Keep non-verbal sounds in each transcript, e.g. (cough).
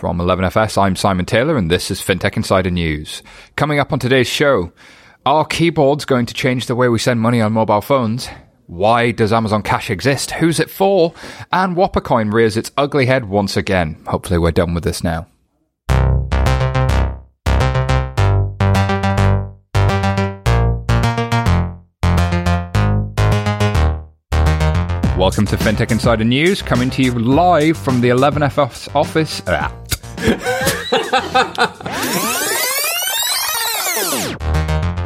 From 11FS, I'm Simon Taylor, and this is FinTech Insider News. Coming up on today's show, are keyboards going to change the way we send money on mobile phones? Why does Amazon Cash exist? Who's it for? And WhopperCoin rears its ugly head once again. Hopefully, we're done with this now. Welcome to FinTech Insider News, coming to you live from the 11FS office. Ah.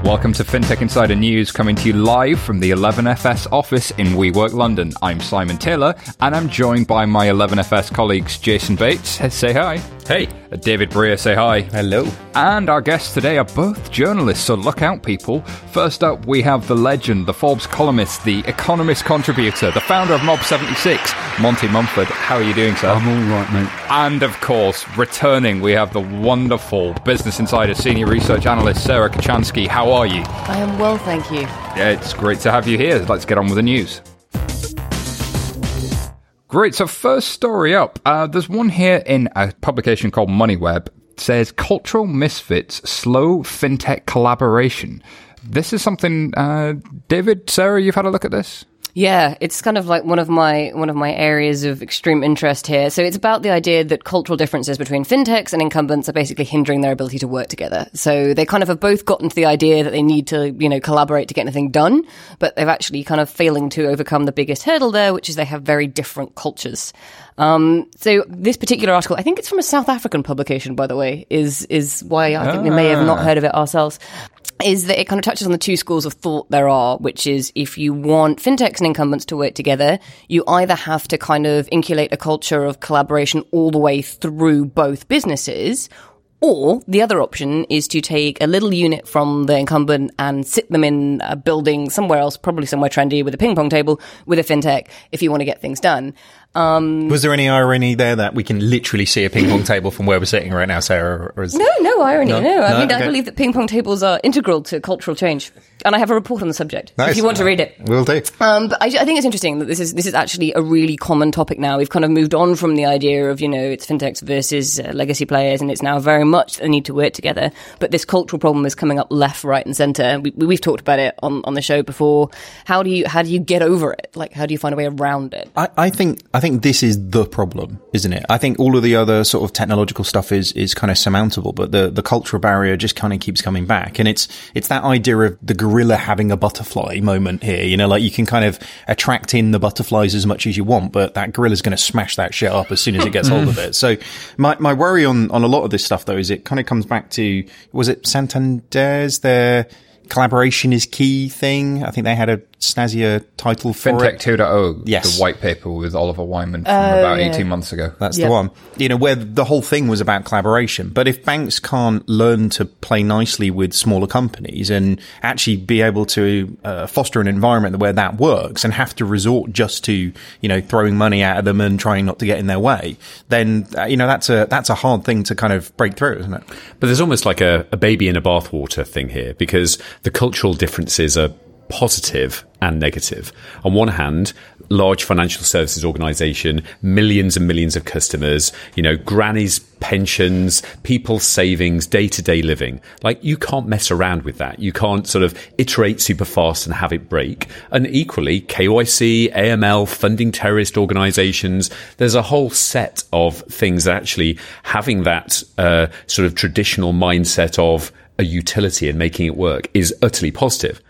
Welcome to FinTech Insider News, coming to you live from the 11FS office in WeWork London. I'm Simon Taylor, and I'm joined by my 11FS colleagues Jason Bates. Say hi. Hey. Uh, David Brear, say hi. Hello. And our guests today are both journalists, so look out, people. First up, we have the legend, the Forbes columnist, the Economist contributor, the founder of Mob 76, Monty Munford. How are you doing, sir? I'm all right, mate. And of course, returning, we have the wonderful Business Insider senior research analyst, Sarah Kocianski. How are you? I am well, thank you. Yeah, it's great to have you here. Let's get on with the news. Great. So first story up. Uh, there's one here in a publication called MoneyWeb. Says cultural misfits slow fintech collaboration. This is something, uh, David, Sarah, you've had a look at this. Yeah, it's kind of like one of my one of my areas of extreme interest here. So it's about the idea that cultural differences between fintechs and incumbents are basically hindering their ability to work together. So they kind of have both gotten to the idea that they need to, you know, collaborate to get anything done, but they've actually kind of failing to overcome the biggest hurdle there, which is they have very different cultures. Um, so this particular article, I think it's from a South African publication, by the way, is is why I think we may have not heard of it ourselves is that it kind of touches on the two schools of thought there are, which is if you want fintechs and incumbents to work together, you either have to kind of inculcate a culture of collaboration all the way through both businesses, or the other option is to take a little unit from the incumbent and sit them in a building somewhere else, probably somewhere trendy with a ping pong table with a fintech if you want to get things done. Um, was there any irony there that we can literally see a ping pong table from where we're sitting right now, Sarah? Is... No, no irony. No, no. I no? mean, okay. I believe that ping pong tables are integral to cultural change, and I have a report on the subject. Nice. If you want to read it, we'll do. Um, but I, I, think it's interesting that this is this is actually a really common topic now. We've kind of moved on from the idea of you know it's fintechs versus uh, legacy players, and it's now very much they need to work together. But this cultural problem is coming up left, right, and centre. We, have talked about it on, on the show before. How do you how do you get over it? Like, how do you find a way around it? I, I think I think this is the problem, isn't it? I think all of the other sort of technological stuff is is kind of surmountable, but the the cultural barrier just kind of keeps coming back, and it's it's that idea of the gorilla having a butterfly moment here. You know, like you can kind of attract in the butterflies as much as you want, but that gorilla's going to smash that shit up as soon as it gets hold of it. (laughs) So my my worry on on a lot of this stuff though is it kind of comes back to was it Santander's their collaboration is key thing. I think they had a snazzier title for FinTech it. 2.0, yes. the white paper with Oliver Wyman from uh, about yeah. 18 months ago. That's the one. You know, where the whole thing was about collaboration. But if banks can't learn to play nicely with smaller companies and actually be able to uh, foster an environment where that works and have to resort just to, you know, throwing money at them and trying not to get in their way, then, uh, you know, that's a, that's a hard thing to kind of break through, isn't it? But there's almost like a, a baby in a bathwater thing here because the cultural differences are positive and negative. On one hand, large financial services organization, millions and millions of customers, you know, grannies, pensions, people's savings, day to day living. Like you can't mess around with that. You can't sort of iterate super fast and have it break. And equally, KYC, AML, funding terrorist organizations, there's a whole set of things that actually having that uh, sort of traditional mindset of a utility and making it work is utterly positive.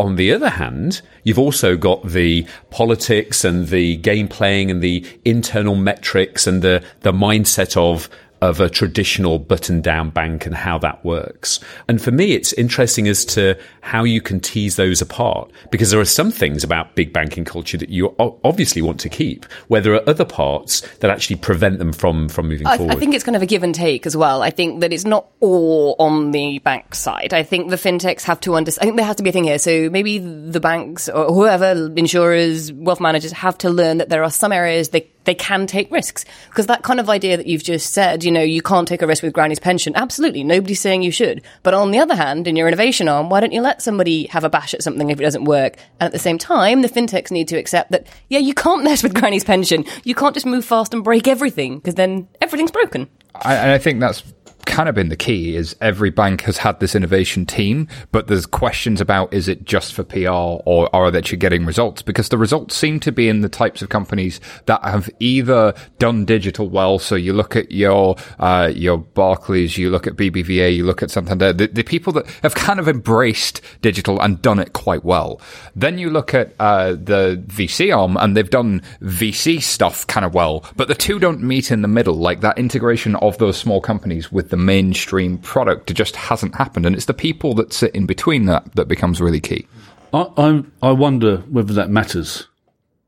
On the other hand, you've also got the politics and the game playing and the internal metrics and the, the mindset of of a traditional button down bank and how that works. And for me, it's interesting as to how you can tease those apart because there are some things about big banking culture that you obviously want to keep, where there are other parts that actually prevent them from, from moving I, forward. I think it's kind of a give and take as well. I think that it's not all on the bank side. I think the fintechs have to understand, I think there has to be a thing here. So maybe the banks or whoever, insurers, wealth managers have to learn that there are some areas they they can take risks. Because that kind of idea that you've just said, you know, you can't take a risk with granny's pension. Absolutely. Nobody's saying you should. But on the other hand, in your innovation arm, why don't you let somebody have a bash at something if it doesn't work? And at the same time, the fintechs need to accept that, yeah, you can't (laughs) mess with granny's pension. You can't just move fast and break everything because then everything's broken. I, and I think that's kind of been the key is every bank has had this innovation team, but there's questions about is it just for PR or are they actually getting results? Because the results seem to be in the types of companies that have either done digital well. So you look at your uh, your Barclays, you look at BBVA, you look at Santander, the, the people that have kind of embraced digital and done it quite well. Then you look at uh, the VC arm and they've done VC stuff kind of well, but the two don't meet in the middle. Like that integration of those small companies with the mainstream product It just hasn't happened, and it's the people that sit in between that that becomes really key. I I, I wonder whether that matters,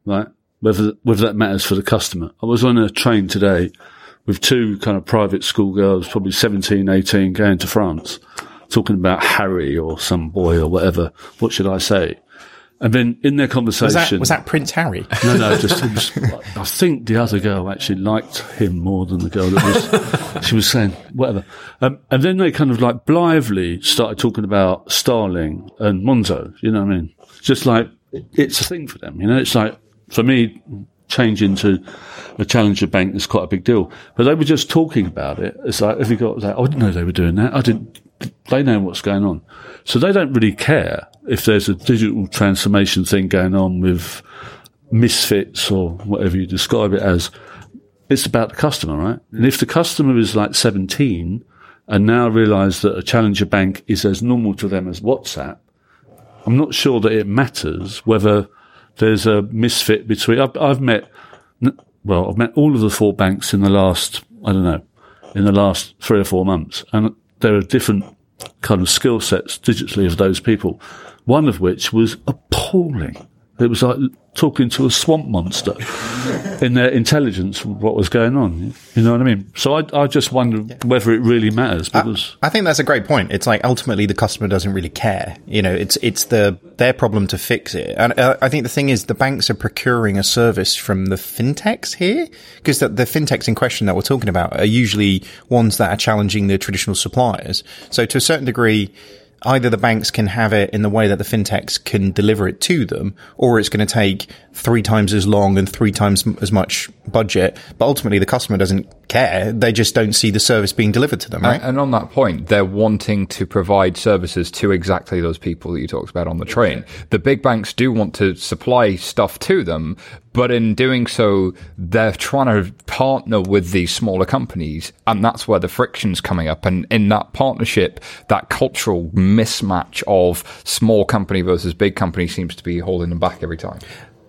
right? Whether whether that matters for the customer. I was on a train today with two kind of private school girls, probably 17, 18, going to France, talking about Harry or some boy or whatever. What should I say? And then in their Was conversation, that, was that Prince Harry? no, no, just, was- I think the other girl actually liked him more than the girl that was, (laughs) she was saying, whatever. Um, and then they kind of like blithely started talking about Starling and Monzo, you know what I mean? Just like, it's a thing for them, you know? It's like, for me, changing to a challenger bank is quite a big deal. But they were just talking about it. It's like, if you got that, I didn't know they were doing that. I didn't, they know what's going on. So they don't really care if there's a digital transformation thing going on with misfits or whatever you describe it as. It's about the customer, right? And if the customer is like 17 and now realize that a challenger bank is as normal to them as WhatsApp, I'm not sure that it matters whether there's a misfit between. I've, I've met, well, I've met all of the four banks in the last, I don't know, in the last three or four months, and there are different kind of skill sets digitally of those people. One of which was appalling. It was like talking to a swamp monster in their intelligence of what was going on. You know what I mean? So I, I just wonder whether it really matters because. I think that's a great point. It's like ultimately the customer doesn't really care. You know, it's it's the their problem to fix it. And uh, I think the thing is the banks are procuring a service from the fintechs here because the, the fintechs in question that we're talking about are usually ones that are challenging the traditional suppliers. So to a certain degree. Either the banks can have it in the way that the fintechs can deliver it to them, or it's going to take three times as long and three times as much budget. But ultimately, the customer doesn't care. They just don't see the service being delivered to them, right? And on that point, they're wanting to provide services to exactly those people that you talked about on the train. The big banks do want to supply stuff to them, but in doing so, they're trying to partner with these smaller companies, and that's where the friction's coming up. And in that partnership, that cultural mismatch of small company versus big company seems to be holding them back every time.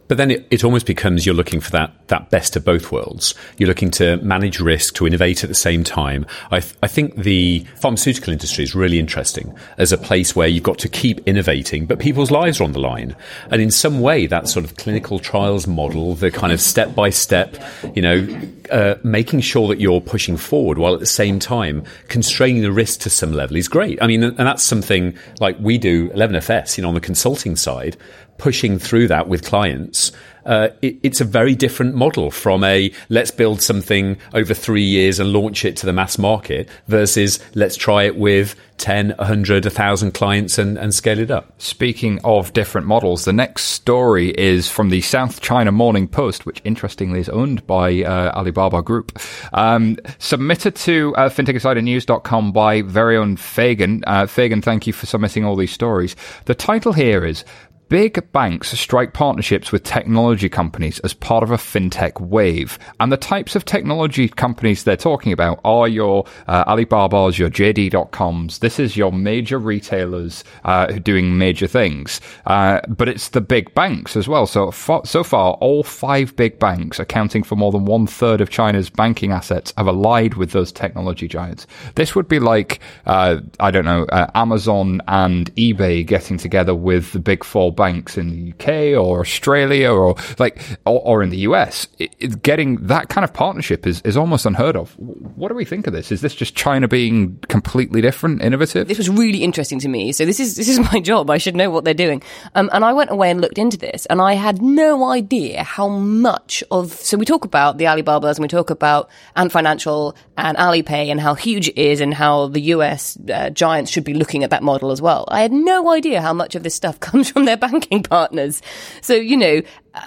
But then it, it almost becomes you're looking for that, that best of both worlds. You're looking to manage risk, to innovate at the same time. I, th- I think the pharmaceutical industry is really interesting as a place where you've got to keep innovating, but people's lives are on the line. And in some way, that sort of clinical trials model, the kind of step by step, you know, uh, making sure that you're pushing forward while at the same time constraining the risk to some level is great. I mean, and that's something like we do 11FS, you know, on the consulting side pushing through that with clients, uh, it, it's a very different model from a let's build something over three years and launch it to the mass market versus let's try it with 10, 100, 1,000 clients and, and scale it up. Speaking of different models, the next story is from the South China Morning Post, which interestingly is owned by uh, Alibaba Group. Um, submitted to uh, fintechinsidernews.com by very own Fagan. Uh, Fagan, thank you for submitting all these stories. The title here is Big banks strike partnerships with technology companies as part of a fintech wave. And the types of technology companies they're talking about are your uh, Alibabas, your JD.coms. This is your major retailers uh, doing major things. Uh, but it's the big banks as well. So, far, so far, all five big banks, accounting for more than one third of China's banking assets, have allied with those technology giants. This would be like, uh, I don't know, uh, Amazon and eBay getting together with the big four banks banks in the UK or Australia or like or, or in the US. It, it, getting that kind of partnership is, is almost unheard of. What do we think of this? Is this just China being completely different, innovative? This was really interesting to me. So this is this is (laughs) my job. I should know what they're doing. Um, and I went away and looked into this, and I had no idea how much of. So we talk about the Alibabas and we talk about Ant Financial and Alipay and how huge it is and how the US uh, giants should be looking at that model as well. I had no idea how much of this stuff (laughs) comes from their banking partners. So you know,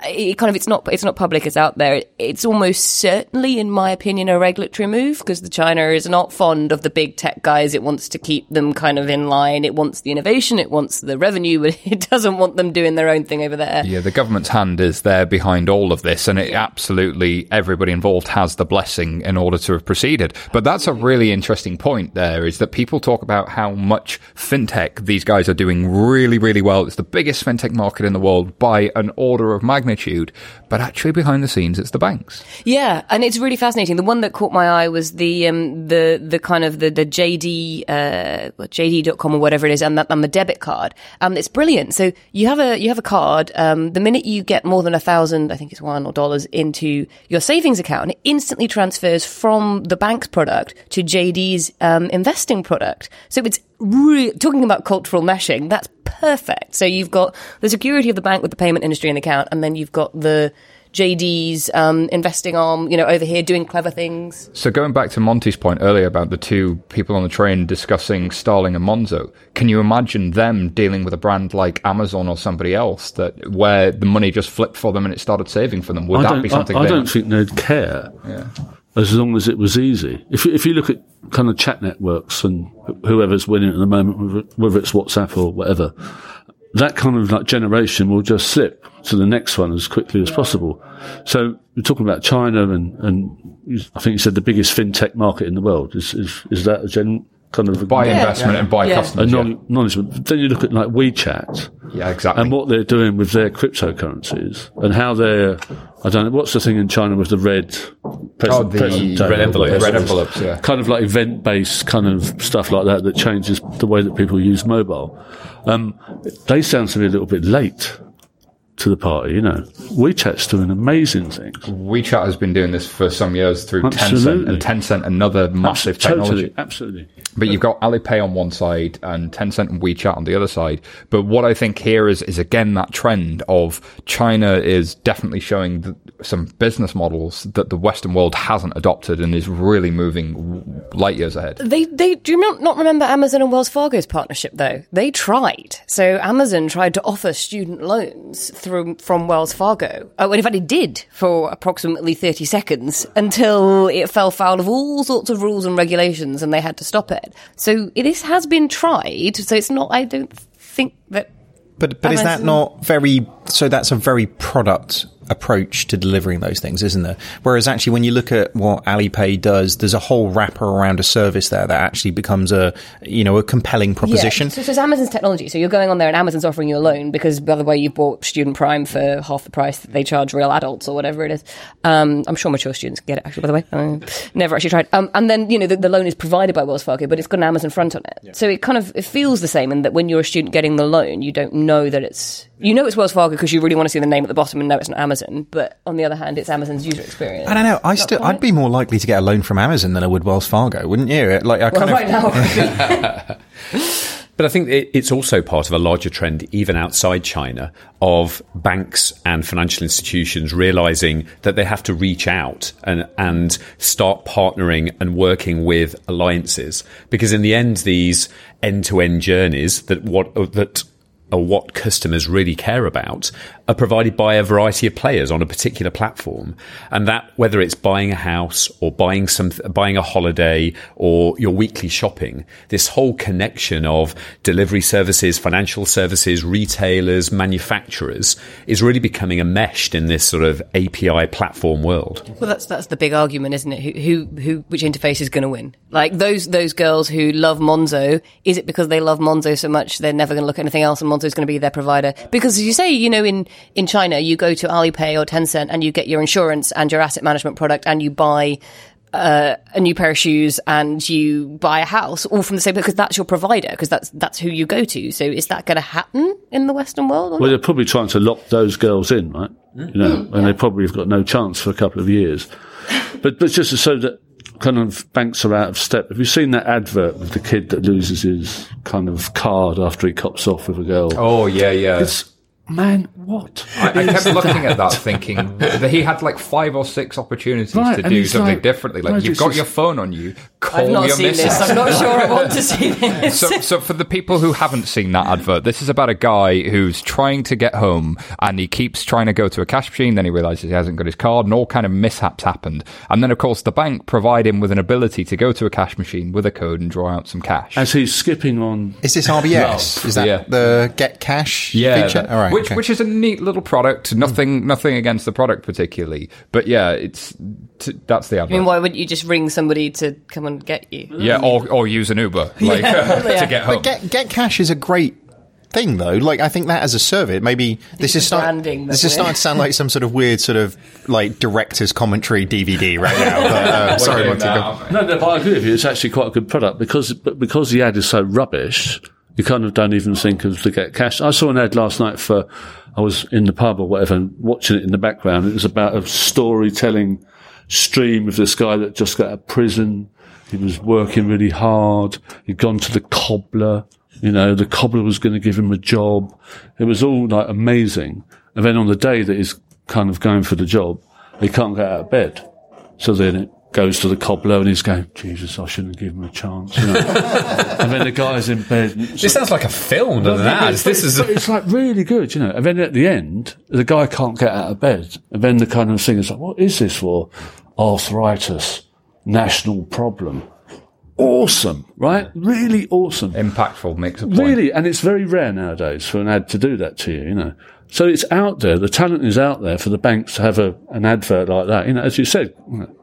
it kind of it's not it's not public it's out there. It's almost certainly in my opinion a regulatory move because the china is not fond of the big tech guys. It wants to keep them kind of in line. It wants the innovation. It wants the revenue but (laughs) it doesn't want them doing their own thing over there. Yeah the government's hand is there behind all of this and it absolutely everybody involved has the blessing in order to have proceeded. But that's a really interesting point there is that people talk about how much fintech these guys are doing really really well. It's the biggest fintech market in the world by an order of magnitude magnitude, but actually behind the scenes, it's the banks. Yeah, and it's really fascinating. The one that caught my eye was the um, the the kind of the the JD uh, JD.com or whatever it is, and, that, and the debit card. Um, it's brilliant. So you have a you have a card. Um, the minute you get more than a thousand, I think it's one or dollars into your savings account, it instantly transfers from the bank's product to JD's um, investing product. So it's Re- talking about cultural meshing, that's perfect. So you've got the security of the bank with the payment industry in account, and then you've got the JD's um, investing arm, you know, over here doing clever things. So going back to Monty's point earlier about the two people on the train discussing Starling and Monzo, can you imagine them dealing with a brand like Amazon or somebody else that where the money just flipped for them and it started saving for them? Would I that be something? I, I don't think they'd care. Yeah as long as it was easy. If if you look at kind of chat networks and whoever's winning at the moment, whether it's WhatsApp or whatever, that kind of like generation will just slip to the next one as quickly as possible. So we're talking about China and, and I think you said the biggest fintech market in the world. Is, is, is that a gen, kind of yeah, investment yeah. and buy yeah. customers. Acknowledgement. Then you look at like WeChat. Yeah, exactly. And what they're doing with their cryptocurrencies and how they're, I don't know, what's the thing in China with the red present, oh, the present red envelopes. Red envelopes, yeah. Kind of like event based kind of stuff like that that changes the way that people use mobile. Um, they sound to me a little bit late to the party. You know, WeChat's doing amazing things. WeChat has been doing this for some years through Absolutely. Tencent, and Tencent, another massive technology. Totally, absolutely. But you've got Alipay on one side and Tencent and WeChat on the other side. But what I think here is is again that trend of China is definitely showing the, some business models that the Western world hasn't adopted and is really moving light years ahead. They they do you not remember Amazon and Wells Fargo's partnership though. They tried. So Amazon tried to offer student loans through from Wells Fargo. Uh, oh, and in fact, it did for approximately 30 seconds until it fell foul of all sorts of rules and regulations and they had to stop it. So this has been tried. So it's not, I don't think that. But, but is that not very, so that's a very product approach to delivering those things, isn't there? Whereas actually, when you look at what Alipay does, there's a whole wrapper around a service there that actually becomes a you know a compelling proposition. Yeah. So, so it's Amazon's technology. So you're going on there, and Amazon's offering you a loan because by the way you bought Student Prime for half the price that they charge real adults or whatever it is. Um, I'm sure mature students get it actually. By the way, um, (laughs) never actually tried. Um, and then you know the, the, loan is provided by Wells Fargo, but it's got an Amazon front on it. Yeah. So it kind of it feels the same in that when you're a student getting the loan, you don't know that it's you know it's Wells Fargo because you really want to see the name at the bottom and know it's not Amazon. But on the other hand, it's Amazon's user experience. I don't know. I still, I'd be more likely to get a loan from Amazon than I would Wells Fargo, wouldn't you? Like, I well, kind of, right now. (laughs) But I think it's also part of a larger trend, even outside China, of banks and financial institutions realizing that they have to reach out and, and start partnering and working with alliances. Because in the end, these end to end journeys that what, that or what customers really care about are provided by a variety of players on a particular platform. And that, whether it's buying a house or buying some, buying a holiday or your weekly shopping, this whole connection of delivery services, financial services, retailers, manufacturers is really becoming enmeshed in this sort of API platform world. Well, that's, that's the big argument, isn't it? Who, who, who which interface is going to win? Like those, those girls who love Monzo, is it because they love Monzo so much they're never going to look at anything else and Monzo is going to be their provider. Because as you say, you know, in, in China, you go to Alipay or Tencent and you get your insurance and your asset management product and you buy uh, a new pair of shoes and you buy a house all from the same because that's your provider because that's that's who you go to. So is that going to happen in the Western world? Well, not? they're probably trying to lock those girls in, right? You know, and they probably have got no chance for a couple of years. (laughs) But but just so that kind of banks are out of step. Have you seen that advert with the kid that loses his kind of card after he cops off with a girl? Oh yeah, yeah. It's man, what? I, I kept looking at that, thinking that he had like five or six opportunities Right, to do something like- differently. Like no, you've got is- your phone on you. Call I've not your seen missus. this. I'm not sure I want to (laughs) see this. So, so for the people who haven't seen that advert, this is about a guy who's trying to get home and he keeps trying to go to a cash machine. Then he realizes he hasn't got his card and all kind of mishaps happened. And then, of course, the bank provide him with an ability to go to a cash machine with a code and draw out some cash. As he's skipping on, Is this RBS? Is that Yeah. the Get Cash yeah, feature? that- All right. Which okay. which is a neat little product. Nothing nothing against the product particularly, but yeah, it's t- that's the I mean, why wouldn't you just ring somebody to come and get you? yeah, or or use an Uber like (laughs) (laughs) Yeah. to get home. But Get Get Cash is a great thing, though. Like, I think that as a service, maybe this the is start, This that is we're- starting to sound like some sort of weird sort of like director's commentary DVD right now. But, uh, (laughs) sorry, We're Monty. go- that. no, no, but I agree with you. It's actually quite a good product because because the ad is so rubbish, you kind of don't even think of the get cash. I saw an ad last night for I was in the pub or whatever, and watching it in the background. It was about a storytelling stream of this guy that just got out of prison. He was working really hard. He'd gone to the cobbler. You know, the cobbler was going to give him a job. It was all like amazing. And then on the day that he's kind of going for the job, he can't get out of bed. So then it goes to the cobbler and he's going, Jesus, I shouldn't give him a chance. You know? (laughs) and then the guy's in bed. This sounds like a film, doesn't it? it's- This is. It's like really good, you know. And then at the end, the guy can't get out of bed. And then the kind of thing is like, what is this for? Arthritis, national problem. Awesome, right? Really awesome. Impactful makes a point. Really, and it's very rare nowadays for an ad to do that to you, you know. So it's out there. The talent is out there for the banks to have a, an advert like that. You know, as you said,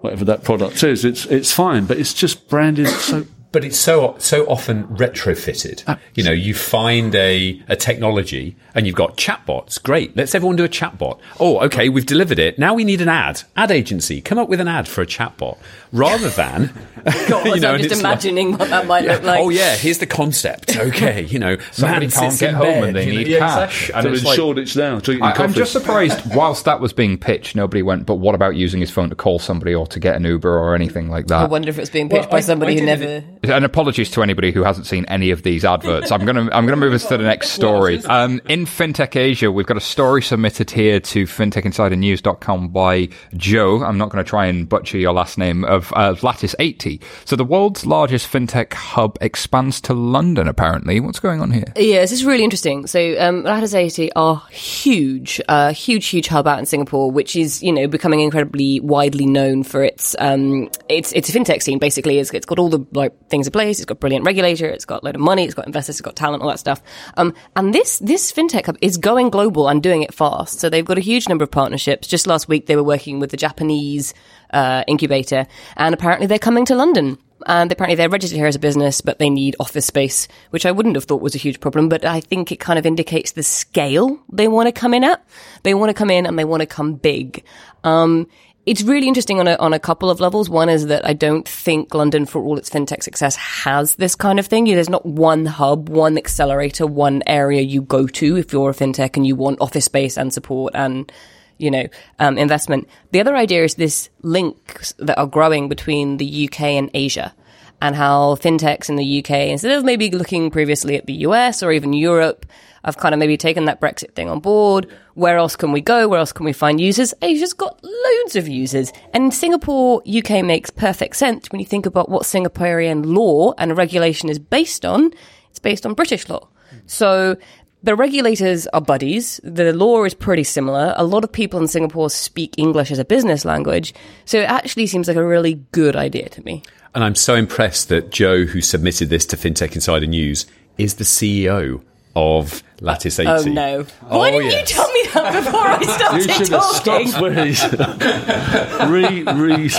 whatever that product is, it's it's fine, but it's just branded so. But it's so so often retrofitted. Ah. You know, you find a, a technology and you've got chatbots. Great, let's everyone do a chatbot. Oh, okay, we've delivered it. Now we need an ad. Ad agency, come up with an ad for a chatbot, rather than (laughs) God, (laughs) you know. I'm just it's like- imagining what that might look like. oh yeah, here's the concept. (laughs) Okay, you know, Somebody man can't sits get home bed, and they you know, need yeah, cash. exactly. And They're it's in like, Shoreditch now, drinking I, I'm just surprised. Whilst that was being pitched, nobody went. But what about using his phone to call somebody or to get an Uber or anything like that? I wonder if it's being pitched Well, by I- somebody I who did never. And apologies to anybody who hasn't seen any of these adverts. I'm gonna I'm gonna move us to the next story. (laughs) Um, in FinTech Asia, we've got a story submitted here to FinTechInsiderNews.com by Joe. I'm not going to try and butcher your last name of uh, Lattice 80. So the world's largest FinTech hub expands to London. Apparently, what's going on here? Yeah, this is really interesting. So, um, Lattice 80 are huge, uh, huge, huge hub out in Singapore, which is, you know, becoming incredibly widely known for its, um, its, its fintech scene, basically. It's, it's got all the, like, things in place. It's got brilliant regulator. It's got a load of money. It's got investors. It's got talent, all that stuff. Um, and this, this fintech hub is going global and doing it fast. So they've got a huge number of partnerships. Just last week, they were working with the Japanese, uh, incubator, and apparently they're coming to London and apparently they're registered here as a business, but they need office space, which I wouldn't have thought was a huge problem. But I think it kind of indicates the scale they want to come in at. They want to come in and they want to come big. Um, it's really interesting on a, on a couple of levels. One is that I don't think London, for all its fintech success, has this kind of thing. There's not one hub, one accelerator, one area you go to if you're a fintech and you want office space and support and you know, um, investment. The other idea is this links that are growing between the UK and Asia and how fintechs in the UK, instead of maybe looking previously at the US or even Europe, have kind of maybe taken that Brexit thing on board. Where else can we go? Where else can we find users? Asia's got loads of users. And Singapore, UK makes perfect sense when you think about what Singaporean law and regulation is based on. It's based on British law. So the regulators are buddies. The law is pretty similar. A lot of people in Singapore speak English as a business language. So it actually seems like a really good idea to me. And I'm so impressed that Joe, who submitted this to FinTech Insider News, is the CEO of Lattice 80. Oh no. Why didn't yes. you tell me that before I (laughs) started You started should have talking? stopped where he's (laughs) re re.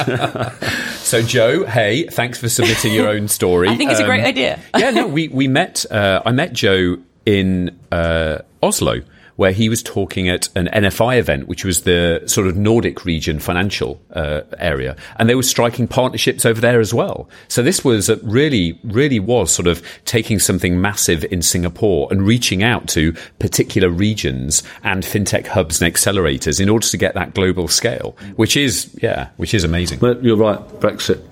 So, Joe, hey, thanks for submitting your own story. (laughs) I think it's a great Um, idea. yeah, no, we we met. Uh, I met Joe in uh, Oslo where he was talking at an NFI event, which was the sort of Nordic region financial uh, area, and they were striking partnerships over there as well. So this was really, really was sort of taking something massive in Singapore and reaching out to particular regions and fintech hubs and accelerators in order to get that global scale, which is yeah, which is amazing. But you're right, Brexit.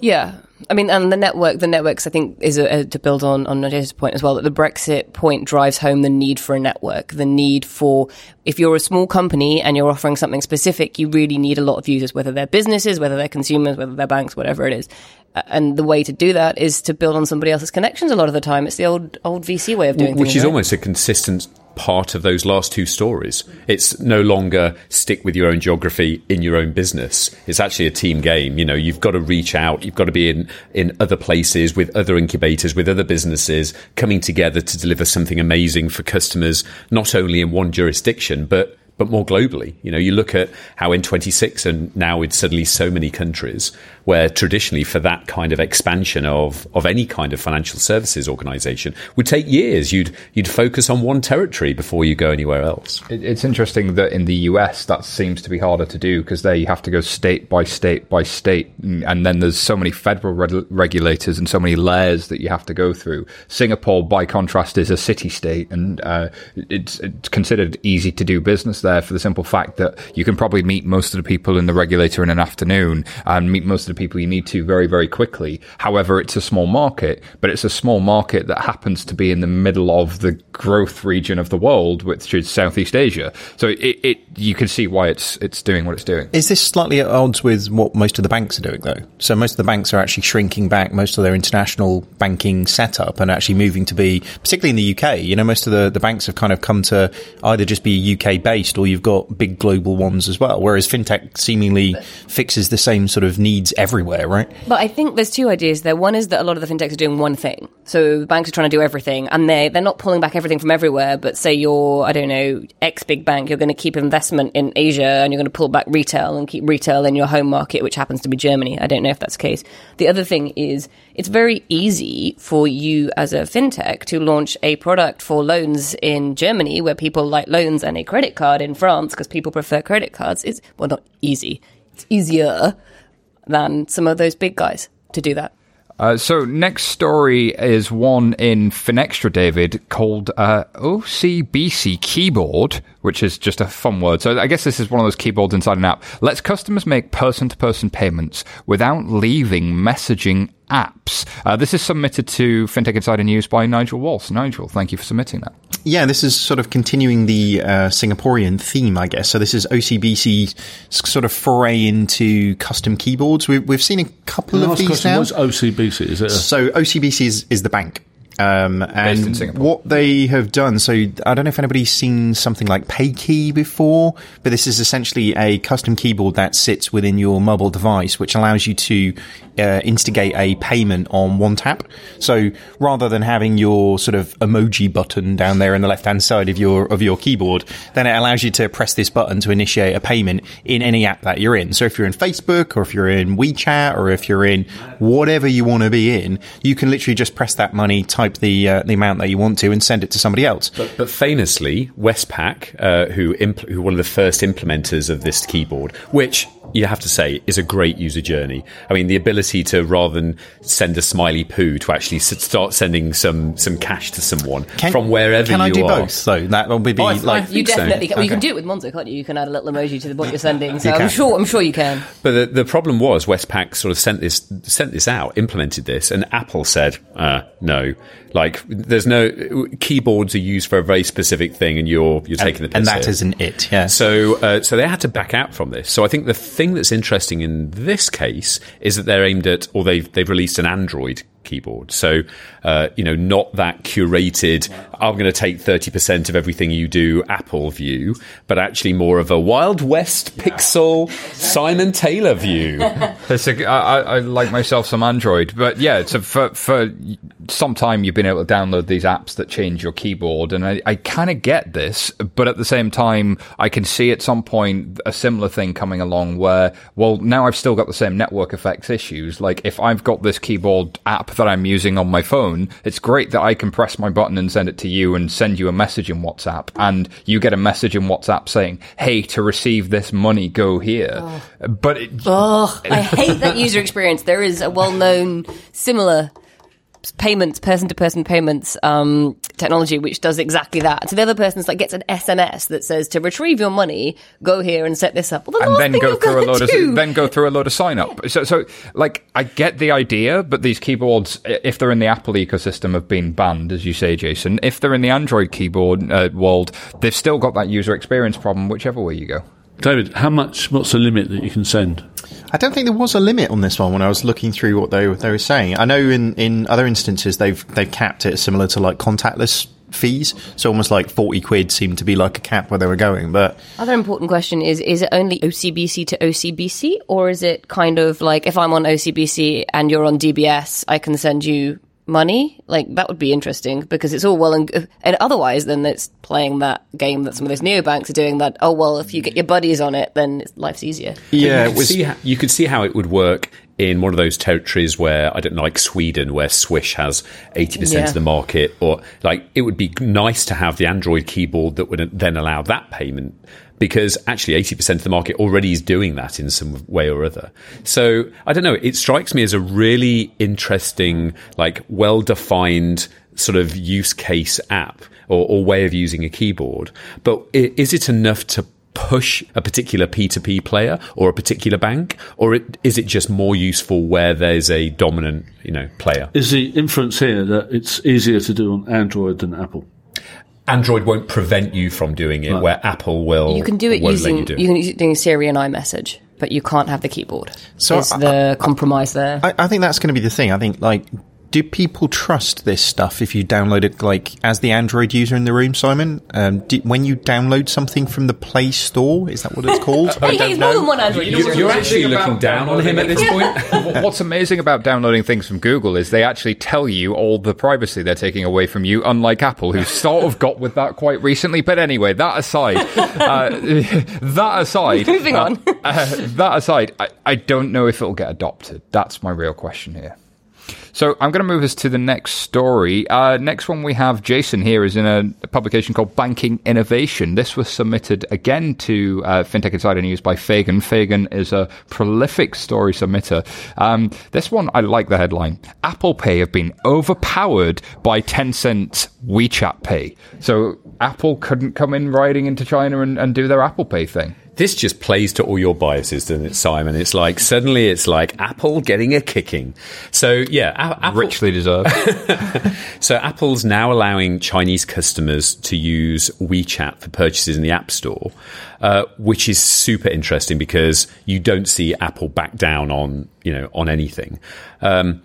Yeah. I mean, and the network, the networks, I think, is a, a, to build on on Nadeja's point as well. That the Brexit point drives home the need for a network, the need for if you're a small company and you're offering something specific, you really need a lot of users, whether they're businesses, whether they're consumers, whether they're banks, whatever it is. And the way to do that is to build on somebody else's connections. A lot of the time, it's the old old VC way of doing which things, is right? almost a consistent part of those last two stories. It's no longer stick with your own geography in your own business. It's actually a team game. You know, you've got to reach out. You've got to be in, in other places with other incubators, with other businesses coming together to deliver something amazing for customers, not only in one jurisdiction, but but more globally. You know, you look at how N26 and now with suddenly so many countries where traditionally for that kind of expansion of, of any kind of financial services organization would take years. You'd, you'd focus on one territory before you go anywhere else. It, it's interesting that in the US that seems to be harder to do because there you have to go state by state by state. And then there's so many federal re- regulators and so many layers that you have to go through. Singapore, by contrast, is a city state and uh, it's, it's considered easy to do business there for the simple fact that you can probably meet most of the people in the regulator in an afternoon and meet most of the people you need to very, very quickly. However, it's a small market, but it's a small market that happens to be in the middle of the growth region of the world, which is Southeast Asia. So it, it you can see why it's it's doing what it's doing. Is this slightly at odds with what most of the banks are doing, though? So most of the banks are actually shrinking back most of their international banking setup and actually moving to be, particularly in the UK. You know, most of the, the banks have kind of come to either just be UK based or you've got big global ones as well. Whereas fintech seemingly fixes the same sort of needs everywhere, right? But I think there's two ideas there. One is that a lot of the fintechs are doing one thing. So banks are trying to do everything and they, they're not pulling back everything from everywhere. But say you're, I don't know, X big bank, you're going to keep investment in Asia and you're going to pull back retail and keep retail in your home market, which happens to be Germany. I don't know if that's the case. The other thing is it's very easy for you as a fintech to launch a product for loans in Germany where people like loans and a credit card in France because people prefer credit cards. It's, well, not easy. It's easier than some of those big guys to do that. Uh, so next story is one in Finextra, David, called uh, OCBC Keyboard, which is just a fun word. So I guess this is one of those keyboards inside an app. Lets customers make person-to-person payments without leaving messaging apps. Uh, this is submitted to FinTech Insider News by Nigel Walsh. Nigel, thank you for submitting that. Yeah, this is sort of continuing the uh, Singaporean theme, I guess. So this is OCBC's sort of foray into custom keyboards. We've, we've seen a couple Can I of these question? now. What's OCBC? Is it a, So OCBC is, is the bank. Um, Based in and Singapore. what they have done, so I don't know if anybody's seen something like PayKey before, but this is essentially a custom keyboard that sits within your mobile device, which allows you to uh, instigate a payment on one tap. So rather than having your sort of emoji button down there on the left hand side of your of your keyboard, then it allows you to press this button to initiate a payment in any app that you're in. So if you're in Facebook or if you're in WeChat or if you're in whatever you want to be in, you can literally just press that money, type the uh, the amount that you want to, and send it to somebody else. But, but famously, Westpac, uh, who impl- who one of the first implementers of this keyboard, which you have to say is a great user journey. I mean, the ability to rather than send a smiley poo to actually start sending some some cash to someone from wherever can you I do are. both though? That would be Oh, I- like I You think so. definitely can. Well, you can do it with Monzo, can't you? You can add a little emoji to the, what you're sending. So You I'm sure, I'm sure you can. But the, the problem was Westpac sort of sent this sent this out, implemented this, and Apple said, uh, "No, like there's no keyboards are used for a very specific thing, and you're you're taking the piss and that here." isn't it. Yeah. So, uh, so they had to back out from this. So I think the thing that's interesting in this case is that they're aimed at, or they've they've released an Android keyboard. So, uh, you know, not that curated. I'm going to take thirty percent of everything you do, Apple view, but actually more of a Wild West Pixel Simon Taylor view. (laughs) A, I, I like myself some Android, but yeah, it's a, for for some time you've been able to download these apps that change your keyboard, and I, I kind of get this, but at the same time, I can see at some point a similar thing coming along where, well, now I've still got the same network effects issues. Like if I've got this keyboard app that I'm using on my phone, it's great that I can press my button and send it to you and send you a message in WhatsApp, and you get a message in WhatsApp saying, "Hey, to receive this money, go here." Oh. But it, Oh, I hate that user experience. There is a well-known similar payments, person-to-person payments um, technology, which does exactly that. So the other person's like gets an SMS that says to retrieve your money, go here and set this up. Well, the and then go through a load do- of then go through a load of sign up. So, so like I get the idea, but these keyboards, if they're in the Apple ecosystem, have been banned, as you say, Jason. If they're in the Android keyboard uh, world, they've still got that user experience problem, whichever way you go. David, how much? What's the limit that you can send? I don't think there was a limit on this one when I was looking through what they they were saying. I know in, in other instances they've they've capped it similar to like contactless fees, so almost like forty quid seemed to be like a cap where they were going. But Other important question is: Is it only OCBC to OCBC, or is it kind of like if I'm on OCBC and you're on DBS, I can send you money? Like that would be interesting because it's all well and good. and otherwise, then it's playing that game that some of those neobanks are doing. That oh well, if you get your buddies on it, then life's easier. yeah, you it could, was see how, you could see how it would work in one of those territories where I don't know, like Sweden, where Swish has eighty percent Yeah. of the market, or like it would be nice to have the Android keyboard that would then allow that payment. Because actually, eighty percent of the market already is doing that in some way or other. So I don't know. It strikes me as a really interesting, like well-defined sort of use case app or, or way of using a keyboard. But is it enough to push a particular P2P player or a particular bank, or it, is it just more useful where there's a dominant, you know, player? Is the inference here that it's easier to do on Android than Apple? Android won't prevent you from doing it, where Apple will. You can do it using you, do it. you can use it doing Siri and iMessage, but you can't have the keyboard. So is I- the compromise there? I, I think that's going to be the thing. I think like. Do people trust this stuff if you download it, like as the Android user in the room, Simon? Um, do, when you download something from the Play Store, is that what it's (laughs) called? I don't he's more know. than one Android you, user. you're actually looking down on him at this point. (laughs) What's amazing about downloading things from Google is they actually tell you all the privacy they're taking away from you, unlike Apple, who sort of got with that quite recently. But anyway, that aside, uh, (laughs) that aside, Moving uh, on. uh, that aside, I, I don't know if it'll get adopted. That's my real question here. So I'm going to move us to the next story. Uh, next one we have Jason here is in a, a publication called Banking Innovation. This was submitted again to uh, FinTech Insider News by Fagan. Fagan is a prolific story submitter. Um, this one, I like the headline. Apple Pay have been overpowered by Tencent WeChat Pay. So Apple couldn't come in riding into China and, and do their Apple Pay thing. This just plays to all your biases, doesn't it, Simon? It's like suddenly it's like Apple getting a kicking. So yeah, Apple, Richly deserved. (laughs) So Apple's now allowing Chinese customers to use WeChat for purchases in the App Store, uh, which is super interesting because you don't see Apple back down on you know on anything. Um,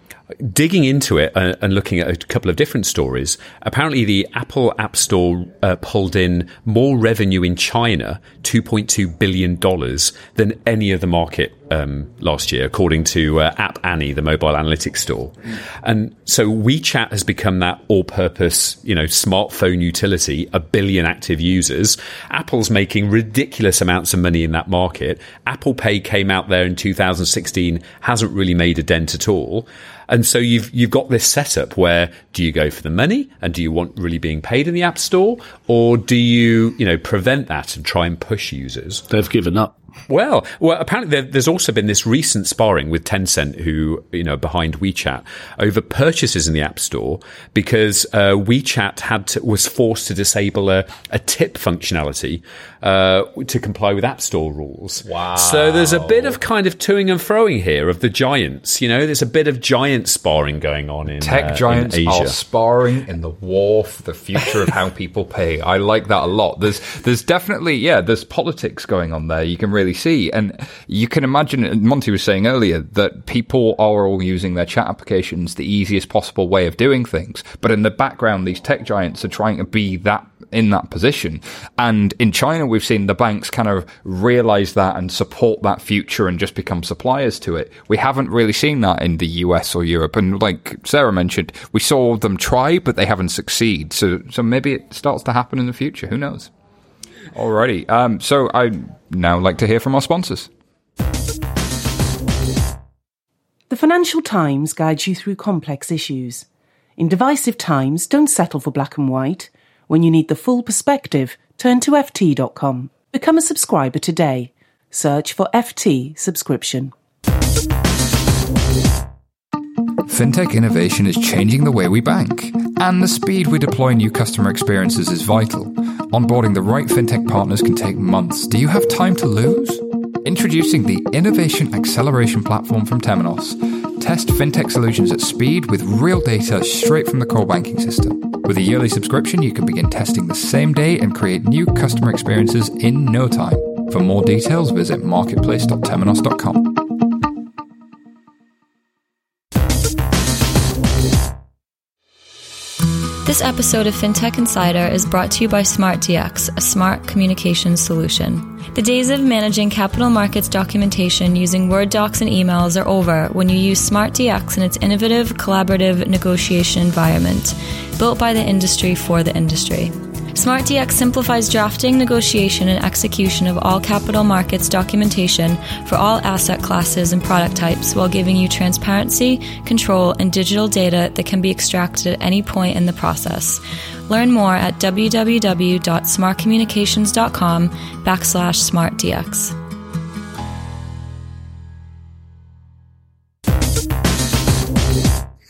digging into it and, and looking at a couple of different stories, apparently the Apple App Store uh, pulled in more revenue in China, two point two billion dollars, than any other market um, last year, according to uh, App Annie, the mobile analytics store. And so WeChat has become that all-purpose, you know, smartphone utility. A billion active users. Apple's making ridiculous amounts of money in that market. Apple Pay came out there in 2016, hasn't really made a dent at all. And so you've you've got this setup where do you go for the money and do you want really being paid in the App Store, or do you you know prevent that and try and push users? They've given up. Well, well, apparently there, there's also been this recent sparring with Tencent, who you know behind WeChat over purchases in the App Store because uh, WeChat had to, was forced to disable a, a tip functionality uh, to comply with App Store rules. Wow! So there's a bit of kind of toing and froing here of the giants. You know, there's a bit of giant sparring going on in Tech uh, in giants Asia. are sparring in the war for the future of how people pay. I like that a lot. There's there's definitely yeah, there's politics going on there. You can really see, and you can imagine. Monty was saying earlier that people are all using their chat applications the easiest possible way of doing things, but in the background, these tech giants are trying to be that in that position. And in China, we've seen the banks kind of realize that and support that future and just become suppliers to it. We haven't really seen that in the US or Europe. And like Sarah mentioned, we saw them try, but they haven't succeed. So, so maybe it starts to happen in the future. Who knows? Alrighty. Um, so I now like to hear from our sponsors. The Financial Times guides you through complex issues. In divisive times, don't settle for black and white. When you need the full perspective, turn to FT.com. Become a subscriber today. Search for FT subscription. Fintech innovation is changing the way we bank, and the speed we deploy new customer experiences is vital. Onboarding the right fintech partners can take months. Do you have time to lose? Introducing the Innovation Acceleration Platform from Temenos. Test fintech solutions at speed with real data straight from the core banking system. With a yearly subscription, you can begin testing the same day and create new customer experiences in no time. For more details, visit marketplace.temenos.com. This episode of FinTech Insider is brought to you by SmartDX, a smart communications solution. The days of managing capital markets documentation using Word docs and emails are over when you use SmartDX and its innovative, collaborative negotiation environment, built by the industry for the industry. SmartDX simplifies drafting, negotiation, and execution of all capital markets documentation for all asset classes and product types while giving you transparency, control, and digital data that can be extracted at any point in the process. Learn more at www.smartcommunications.com backslash smartdx.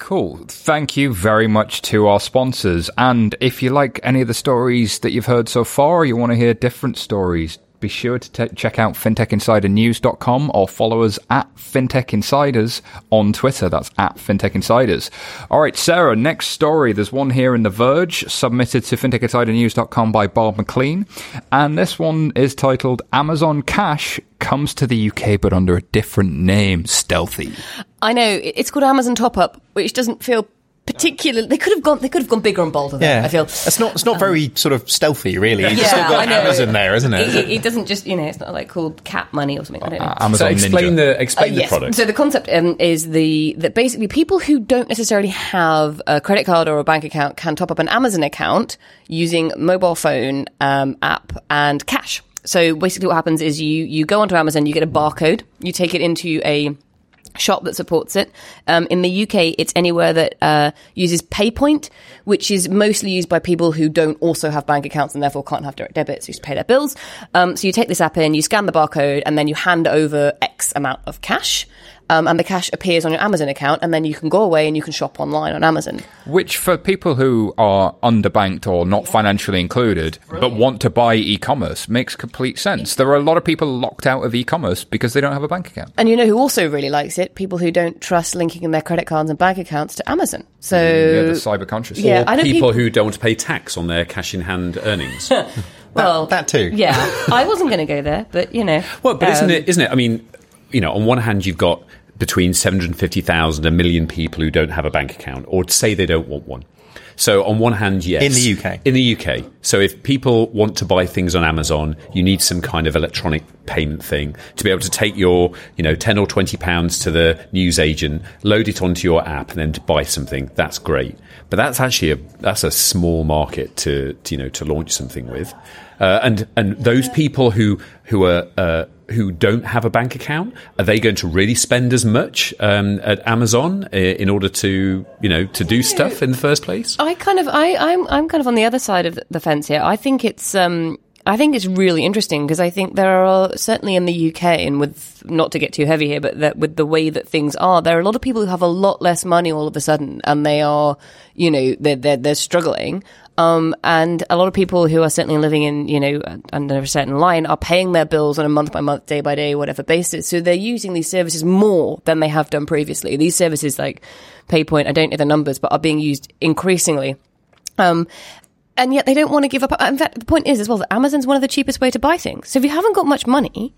Cool. Thank you very much to our sponsors. And if you like any of the stories that you've heard so far, you want to hear different stories, be sure to check out fintechinsidernews.com or follow us at FinTech Insiders on Twitter. That's at FinTech Insiders. All right, Sarah, next story. There's one here in The Verge, submitted to fintechinsidernews.com by Bob McLean. And this one is titled Amazon Cash comes to the UK but under a different name, Stealthy. I know it's called Amazon Top Up, which doesn't feel particularly. They could have gone. They could have gone bigger and bolder. There, Yeah, I feel it's not. It's not very sort of stealthy, really. It's Yeah, still I got. Amazon there, isn't it? It, it, it doesn't just you know it's not like called cat money or something. I don't know. Uh, Amazon So explain Ninja. the explain Uh, the yes. product. So the concept um, is the that basically people who don't necessarily have a credit card or a bank account can top up an Amazon account using mobile phone um, app and cash. So basically, what happens is you you go onto Amazon, you get a barcode, you take it into a shop that supports it. Um, in the UK, it's anywhere that uh, uses PayPoint, which is mostly used by people who don't also have bank accounts and therefore can't have direct debits to pay their bills. Um, so you take this app in, you scan the barcode, and then you hand over X amount of cash. Um, and the cash appears on your Amazon account, and then you can go away and you can shop online on Amazon. Which, for people who are underbanked or not financially included, but want to buy e commerce, makes complete sense. There are a lot of people locked out of e commerce because they don't have a bank account. And you know who also really likes it? People who don't trust linking their credit cards and bank accounts to Amazon. So yeah, the cyber conscious. Yeah, or I people, people- who don't pay tax on their cash in hand earnings. (laughs) well, that too. Yeah, I wasn't going to go there, but you know. Well, but isn't um, it? Isn't it? I mean, you know, on one hand, you've got between seven hundred fifty thousand and a million people who don't have a bank account, or say they don't want one. So on one hand, yes, In the UK. in the UK. So if people want to buy things on Amazon, you need some kind of electronic payment thing to be able to take your, you know, ten or twenty pounds to the news agent, load it onto your app, and then to buy something. That's great, but that's actually a that's a small market to, to you know to launch something with, uh, and and those people who who are uh, who don't have a bank account are they going to really spend as much um, at Amazon uh, in order to you know to do stuff in the first place? I kind of, I, I'm, I'm kind of on the other side of the fence here. I think it's, um, I think it's really interesting because I think there are certainly in the UK and with not to get too heavy here, but that with the way that things are, there are a lot of people who have a lot less money all of a sudden, and they are, you know, they're they're, they're struggling. Um, and a lot of people who are certainly living in, you know, under a certain line are paying their bills on a month by month, day by day, whatever basis. So they're using these services more than they have done previously. These services like PayPoint, I don't know the numbers, but are being used increasingly. Um, and yet they don't want to give up. In fact, the point is as well that Amazon's one of the cheapest way to buy things. So if you haven't got much money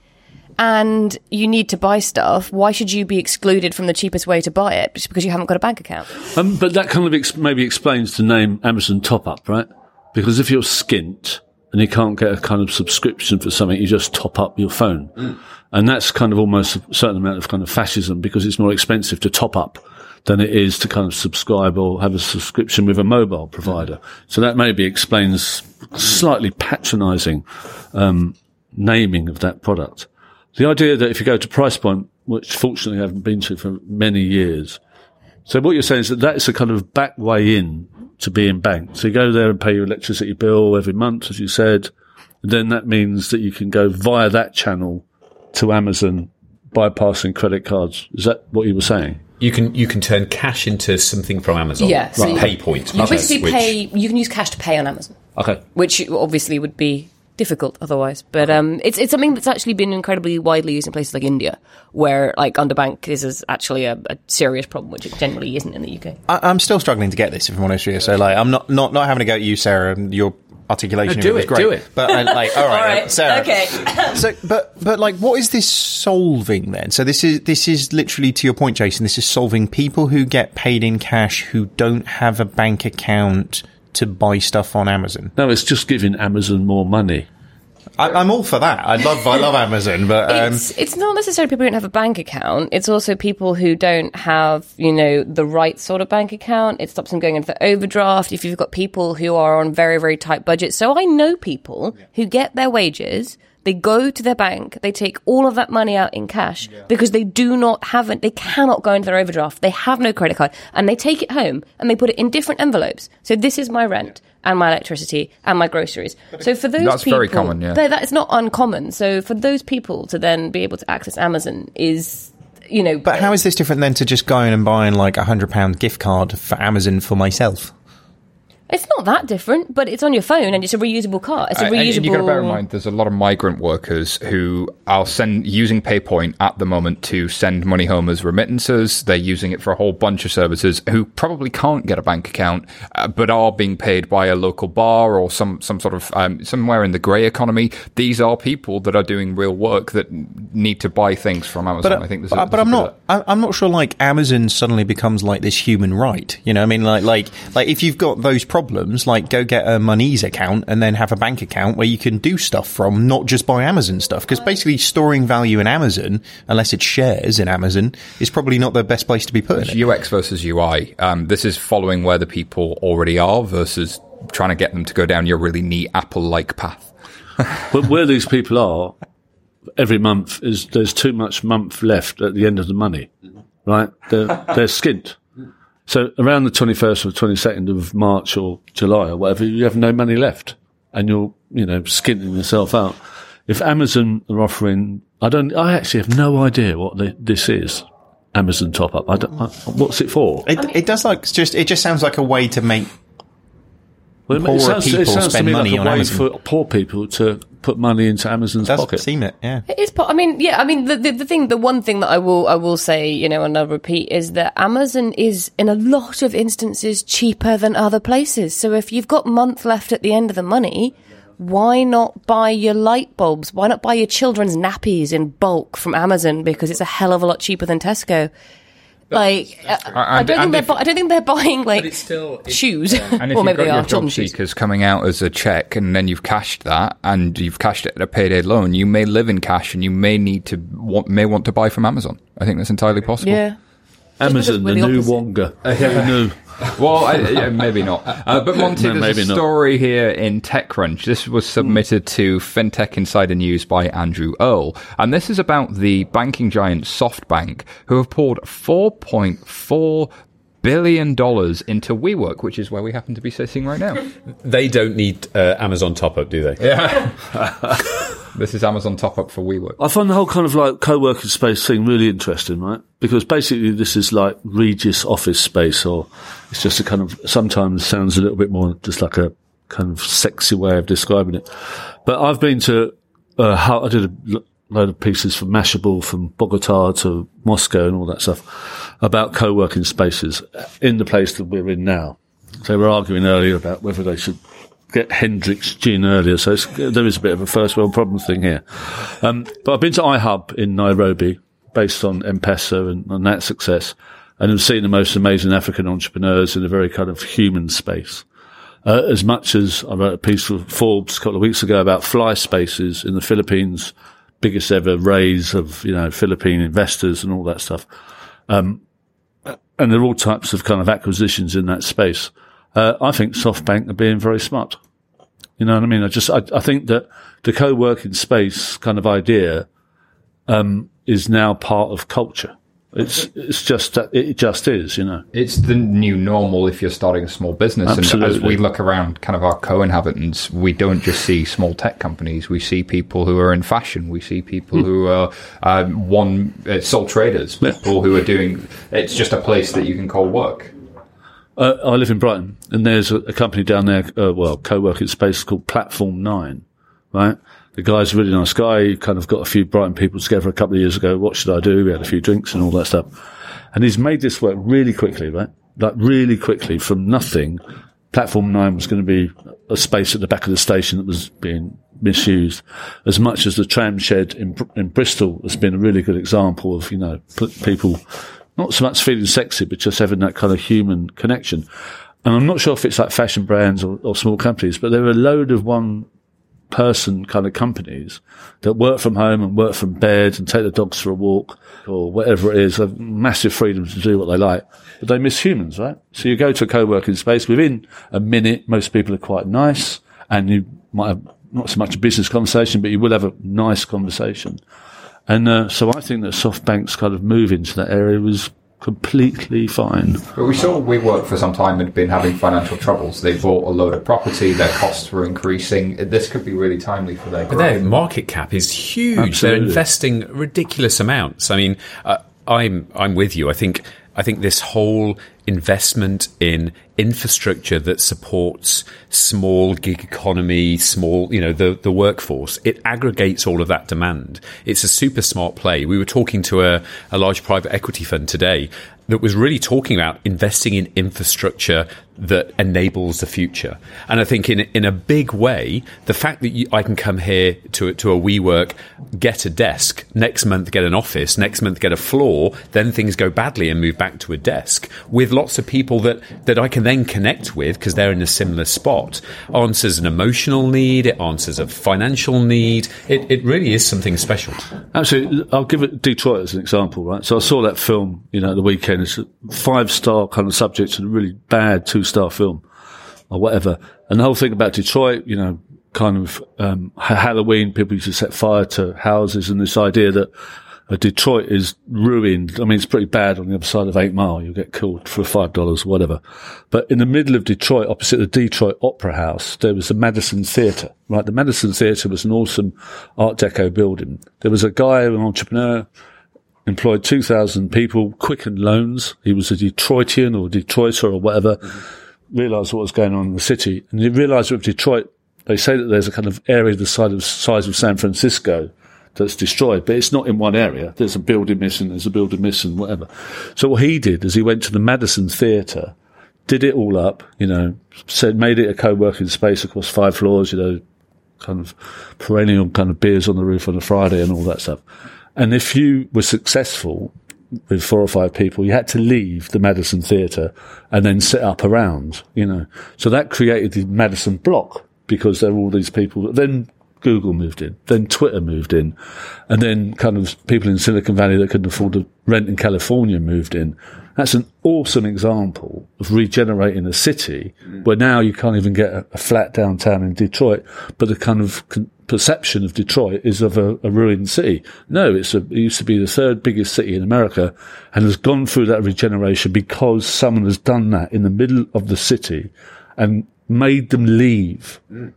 and you need to buy stuff, why should you be excluded from the cheapest way to buy it just because you haven't got a bank account? Um, but that kind of ex- maybe explains the name Amazon Top Up, right? Because if you're skint and you can't get a kind of subscription for something, you just top up your phone. And that's kind of almost a certain amount of kind of fascism because it's more expensive to top up than it is to kind of subscribe or have a subscription with a mobile provider. So that maybe explains slightly patronizing um, naming of that product. The idea that if you go to price point which fortunately I haven't been to for many years. So what you're saying is that that's a kind of back way in to being banked. So you go there and pay your electricity bill every month, as you said. And then that means that you can go via that channel to Amazon bypassing credit cards. Is that what you were saying? You can you can turn cash into something from Amazon. Yeah, so right. pay point. You basically pay. You can use cash to pay on Amazon, Okay. which obviously would be difficult otherwise. But um, it's it's something that's actually been incredibly widely used in places like India, where like underbank is, is actually a, a serious problem, which it generally isn't in the UK. I, I'm still struggling to get this, if I'm honest with you. So, like, I'm not not not having to go at you, Sarah. and Your articulation No, do of it was it, great. do it. But I, like, (laughs) all right, uh, Sarah. okay. So, but but like, what is this solving then? So this is this is literally to your point, Jason. This is solving people who get paid in cash who don't have a bank account to buy stuff on Amazon. No, it's just giving Amazon more money. I, I'm all for that. I love I love Amazon, but um, it's it's not necessarily people who don't have a bank account. It's also people who don't have you know the right sort of bank account. It stops them going into the overdraft. If you've got people who are on very very tight budgets, so I know people who get their wages. They go to their bank, they take all of that money out in cash because they do not have it, they cannot go into their overdraft. They have no credit card and they take it home and they put it in different envelopes. So this is my rent and my electricity and my groceries. So for those That's people, very common, yeah. that- that is not uncommon. So for those people to then be able to access Amazon is, you know, but how is this different than to just going and buying like a hundred pound gift card for Amazon for myself? It's not that different, but it's on your phone and it's a reusable card. It's a Uh, and reusable. you got to bear in mind, there's a lot of migrant workers who are send using PayPoint at the moment to send money home as remittances. They're using it for a whole bunch of services who probably can't get a bank account, uh, but are being paid by a local bar or some some sort of um, somewhere in the grey economy. These are people that are doing real work that need to buy things from Amazon. But, I think there's but, a, but there's I'm not. of. I- I'm not sure. Like Amazon suddenly becomes like this human right. You know, I mean, like, like, like if you've got those problems, like go get a Monese account and then have a bank account where you can do stuff from, not just buy Amazon stuff. Because basically, storing value in Amazon, unless it's shares in Amazon, is probably not the best place to be putting it. UX versus UI. Um, this is following where the people already are versus trying to get them to go down your really neat Apple-like path. (laughs) But where these people are every month is there's too much month left at the end of the money, right? They're, they're skint. So around the 21st or 22nd of March or July or whatever, you have no money left and you're, you know, skinting yourself out. If Amazon are offering, I don't, I actually have no idea what the, this is. Amazon top up. I don't, I, what's it for? It, it does like just. It just sounds like a way to make. Well, poorer people to spend me money like a on way Amazon. for poor people to put money into Amazon's Does pocket. seem it? Yeah. It is. po- I mean, yeah. I mean, the, the the thing, the one thing that I will I will say, you know, and I'll repeat is that Amazon is in a lot of instances cheaper than other places. So if you've got month left at the end of the money. Why not buy your light bulbs? Why not buy your children's nappies in bulk from Amazon because it's a hell of a lot cheaper than Tesco? Like, I, uh, I don't think and they're. if- bu- I don't think they're buying like it's still- it's- shoes. And if (laughs) or you've maybe got they your are job children's shoes. seekers coming out as a check and then you've cashed that and you've cashed it at a payday loan, you may live in cash and you may need to want, may want to buy from Amazon. I think that's entirely possible. Yeah. Amazon, the (laughs) the new opposite. Wonga. The new. Well, I, yeah, maybe not. Uh, (laughs) but Monty, No, there's a not. story here in TechCrunch. This was submitted to FinTech Insider News by Andrew Earl, and this is about the banking giant SoftBank, who have poured 4.4 billion dollars into WeWork, which is where we happen to be sitting right now. They don't need uh, Amazon top up, do they? Yeah. (laughs) this is Amazon top up for WeWork. I find the whole kind of like co-working space thing really interesting, right? Because basically this is like Regus office space or it's just a kind of, sometimes sounds a little bit more just like a kind of sexy way of describing it. But I've been to, uh, how, I did a lo- load of pieces from Mashable, from Bogota to Moscow and all that stuff about co-working spaces in the place that we're in now. They were arguing earlier about whether they should get Hendrick's gin earlier. So there is a bit of a first world problem thing here. Um, but I've been to iHub in Nairobi based on M-Pesa and, and that success and have seen the most amazing African entrepreneurs in a very kind of human space. Uh, as much as I wrote a piece for Forbes a couple of weeks ago about fly spaces in the Philippines, biggest ever raise of, you know, Philippine investors and all that stuff. Um, and there are all types of kind of acquisitions in that space. Uh, I think SoftBank are being very smart. You know what I mean? I just, I, I think that the co-working space kind of idea, um, is now part of culture. It's it's just that it just is, you know. It's the new normal if you're starting a small business. And as we look around kind of our co-inhabitants, we don't just see small tech companies. We see people who are in fashion. We see people who are um, one uh, sole traders, people who are doing. It's just a place that you can call work. Uh, I live in Brighton, and there's a, a company down there, uh, well, co-working space called Platform Nine, right? The guy's a really nice guy. He kind of got a few Brighton people together a couple of years ago. What should I do? We had a few drinks and all that stuff. And he's made this work really quickly, right? Like really quickly from nothing. Platform 9 was going to be a space at the back of the station that was being misused as much as the tram shed in, in Bristol has been a really good example of, you know, people not so much feeling sexy, but just having that kind of human connection. And I'm not sure if it's like fashion brands or, or small companies, but there are a load of one person kind of companies that work from home and work from bed and take the dogs for a walk or whatever it is, have massive freedom to do what they like. But they miss humans, right? So you go to a co-working space within a minute, most people are quite nice and you might have not so much a business conversation, but you will have a nice conversation. And uh, so I think that SoftBank's kind of move into that area was completely fine. But we saw we WeWork for some time had been having financial troubles. They bought a load of property. Their costs were increasing. This could be really timely for their But their market cap is huge. They're investing ridiculous amounts. I mean, uh, I'm I'm with you. I think I think this whole investment in infrastructure that supports small gig economy, small, you know, the, the workforce, it aggregates all of that demand. It's a super smart play. We were talking to a, a large private equity fund today that was really talking about investing in infrastructure that enables the future. And I think in in a big way, the fact that you, I can come here to to a WeWork, get a desk, next month get an office, next month get a floor, then things go badly and move back to a desk with lots of people that that I can then connect with because they're in a similar spot. Answers an emotional need, it answers a financial need. It it really is something special. Absolutely. I'll give it Detroit as an example, right? So I saw that film, you know, the weekend. It's a five star kind of subject and a really bad two star film or whatever. And the whole thing about Detroit, you know, kind of, um, Halloween, people used to set fire to houses and this idea that uh, Detroit is ruined. I mean, it's pretty bad on the other side of Eight Mile. You'll get killed for five dollars, whatever. But in the middle of Detroit, opposite the Detroit Opera House, there was the Madison Theatre. Right, the Madison Theatre was an awesome Art Deco building. There was a guy, an entrepreneur, employed 2,000 people, Quicken Loans. He was a Detroitian or Detroiter or whatever, realised what was going on in the city. And he realised with Detroit, they say that there's a kind of area the size of, size of San Francisco that's destroyed, but it's not in one area. There's a building missing, there's a building missing, whatever. So what he did is he went to the Madison Theatre, did it all up, you know, said, made it a co-working space across five floors, you know, kind of perennial kind of beers on the roof on a Friday and all that stuff. And if you were successful with four or five people, you had to leave the Madison Theatre and then set up around, you know. So that created the Madison block because there were all these people. Then Google moved in, then Twitter moved in, and then kind of people in Silicon Valley that couldn't afford to rent in California moved in. That's an awesome example of regenerating a city mm. where now you can't even get a, a flat downtown in Detroit, but the kind of con- perception of Detroit is of a, a ruined city. No, it's a, it used to be the third biggest city in America and has gone through that regeneration because someone has done that in the middle of the city and made them leave mm.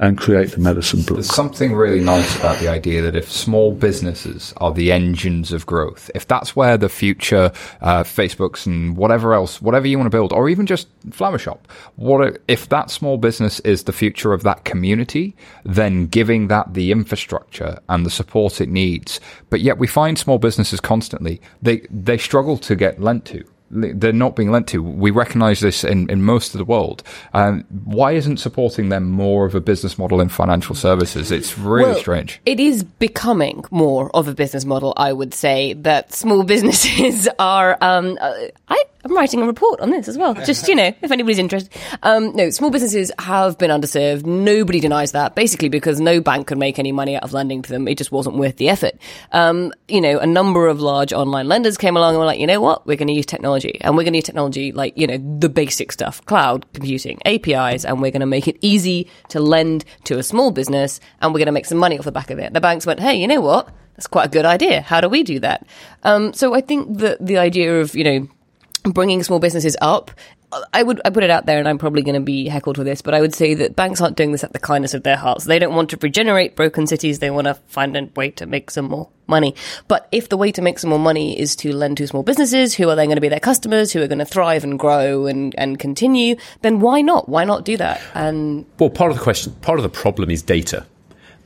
And create the Madison Block. There's something really nice about the idea that if small businesses are the engines of growth, if that's where the future uh, Facebooks and whatever else, whatever you want to build, or even just Flower Shop, what if that small business is the future of that community, then giving that the infrastructure and the support it needs. But yet we find small businesses constantly they they struggle to get lent to they're not being lent to. We recognise this in, in most of the world. Um, why isn't supporting them more of a business model in financial services? It's really Well, strange. It is becoming more of a business model, I would say, that small (laughs) businesses are. Um, uh, I, I'm writing a report on this as well, just, you know, if anybody's interested. Um, no, small businesses have been underserved. Nobody denies that, basically because no bank could make any money out of lending to them. It just wasn't worth the effort. Um, you know, a number of large online lenders came along and were like, you know what, we're going to use technology. And we're going to need technology like, you know, the basic stuff, cloud computing, APIs, and we're going to make it easy to lend to a small business and we're going to make some money off the back of it. The banks went, hey, you know what? that's quite a good idea. How do we do that? Um, so I think that the idea of, you know, bringing small businesses up I would I put it out there, and I'm probably going to be heckled for this, but I would say that banks aren't doing this at the kindness of their hearts. They don't want to regenerate broken cities. They want to find a way to make some more money. But if the way to make some more money is to lend to small businesses who are then going to be their customers, who are going to thrive and grow and, and continue, then why not? Why not do that? And well, part of the question, part of the problem is data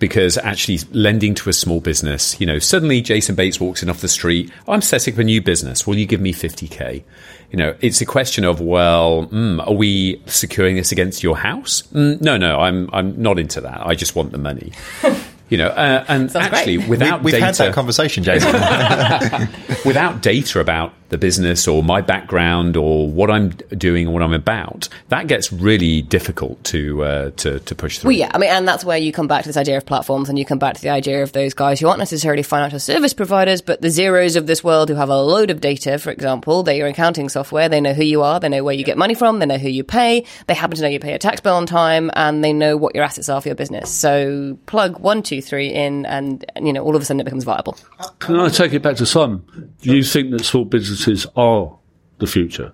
because actually lending to a small business, you know, suddenly Jason Bates walks in off the street. I'm setting up a new business. Will you give me 50k? You know, it's a question of well, mm, are we securing this against your house? Mm, no, no, I'm I'm not into that. I just want the money. (laughs) You know, uh, and Sounds actually, great. without we, have data, had that conversation, Jason. (laughs) (laughs) without data about the business or my background or what I'm doing or what I'm about, that gets really difficult to uh, to, to push through. Well, yeah, I mean, and that's where you come back to this idea of platforms, and you come back to the idea of those guys who aren't necessarily financial service providers, but the Xeros of this world who have a load of data. For example, they're your accounting software. They know who you are. They know where you get money from. They know who you pay. They happen to know you pay a tax bill on time, and they know what your assets are for your business. So plug one, two, three in, and you know, all of a sudden it becomes viable. Can I take it back to Simon? Do you think that small businesses are the future?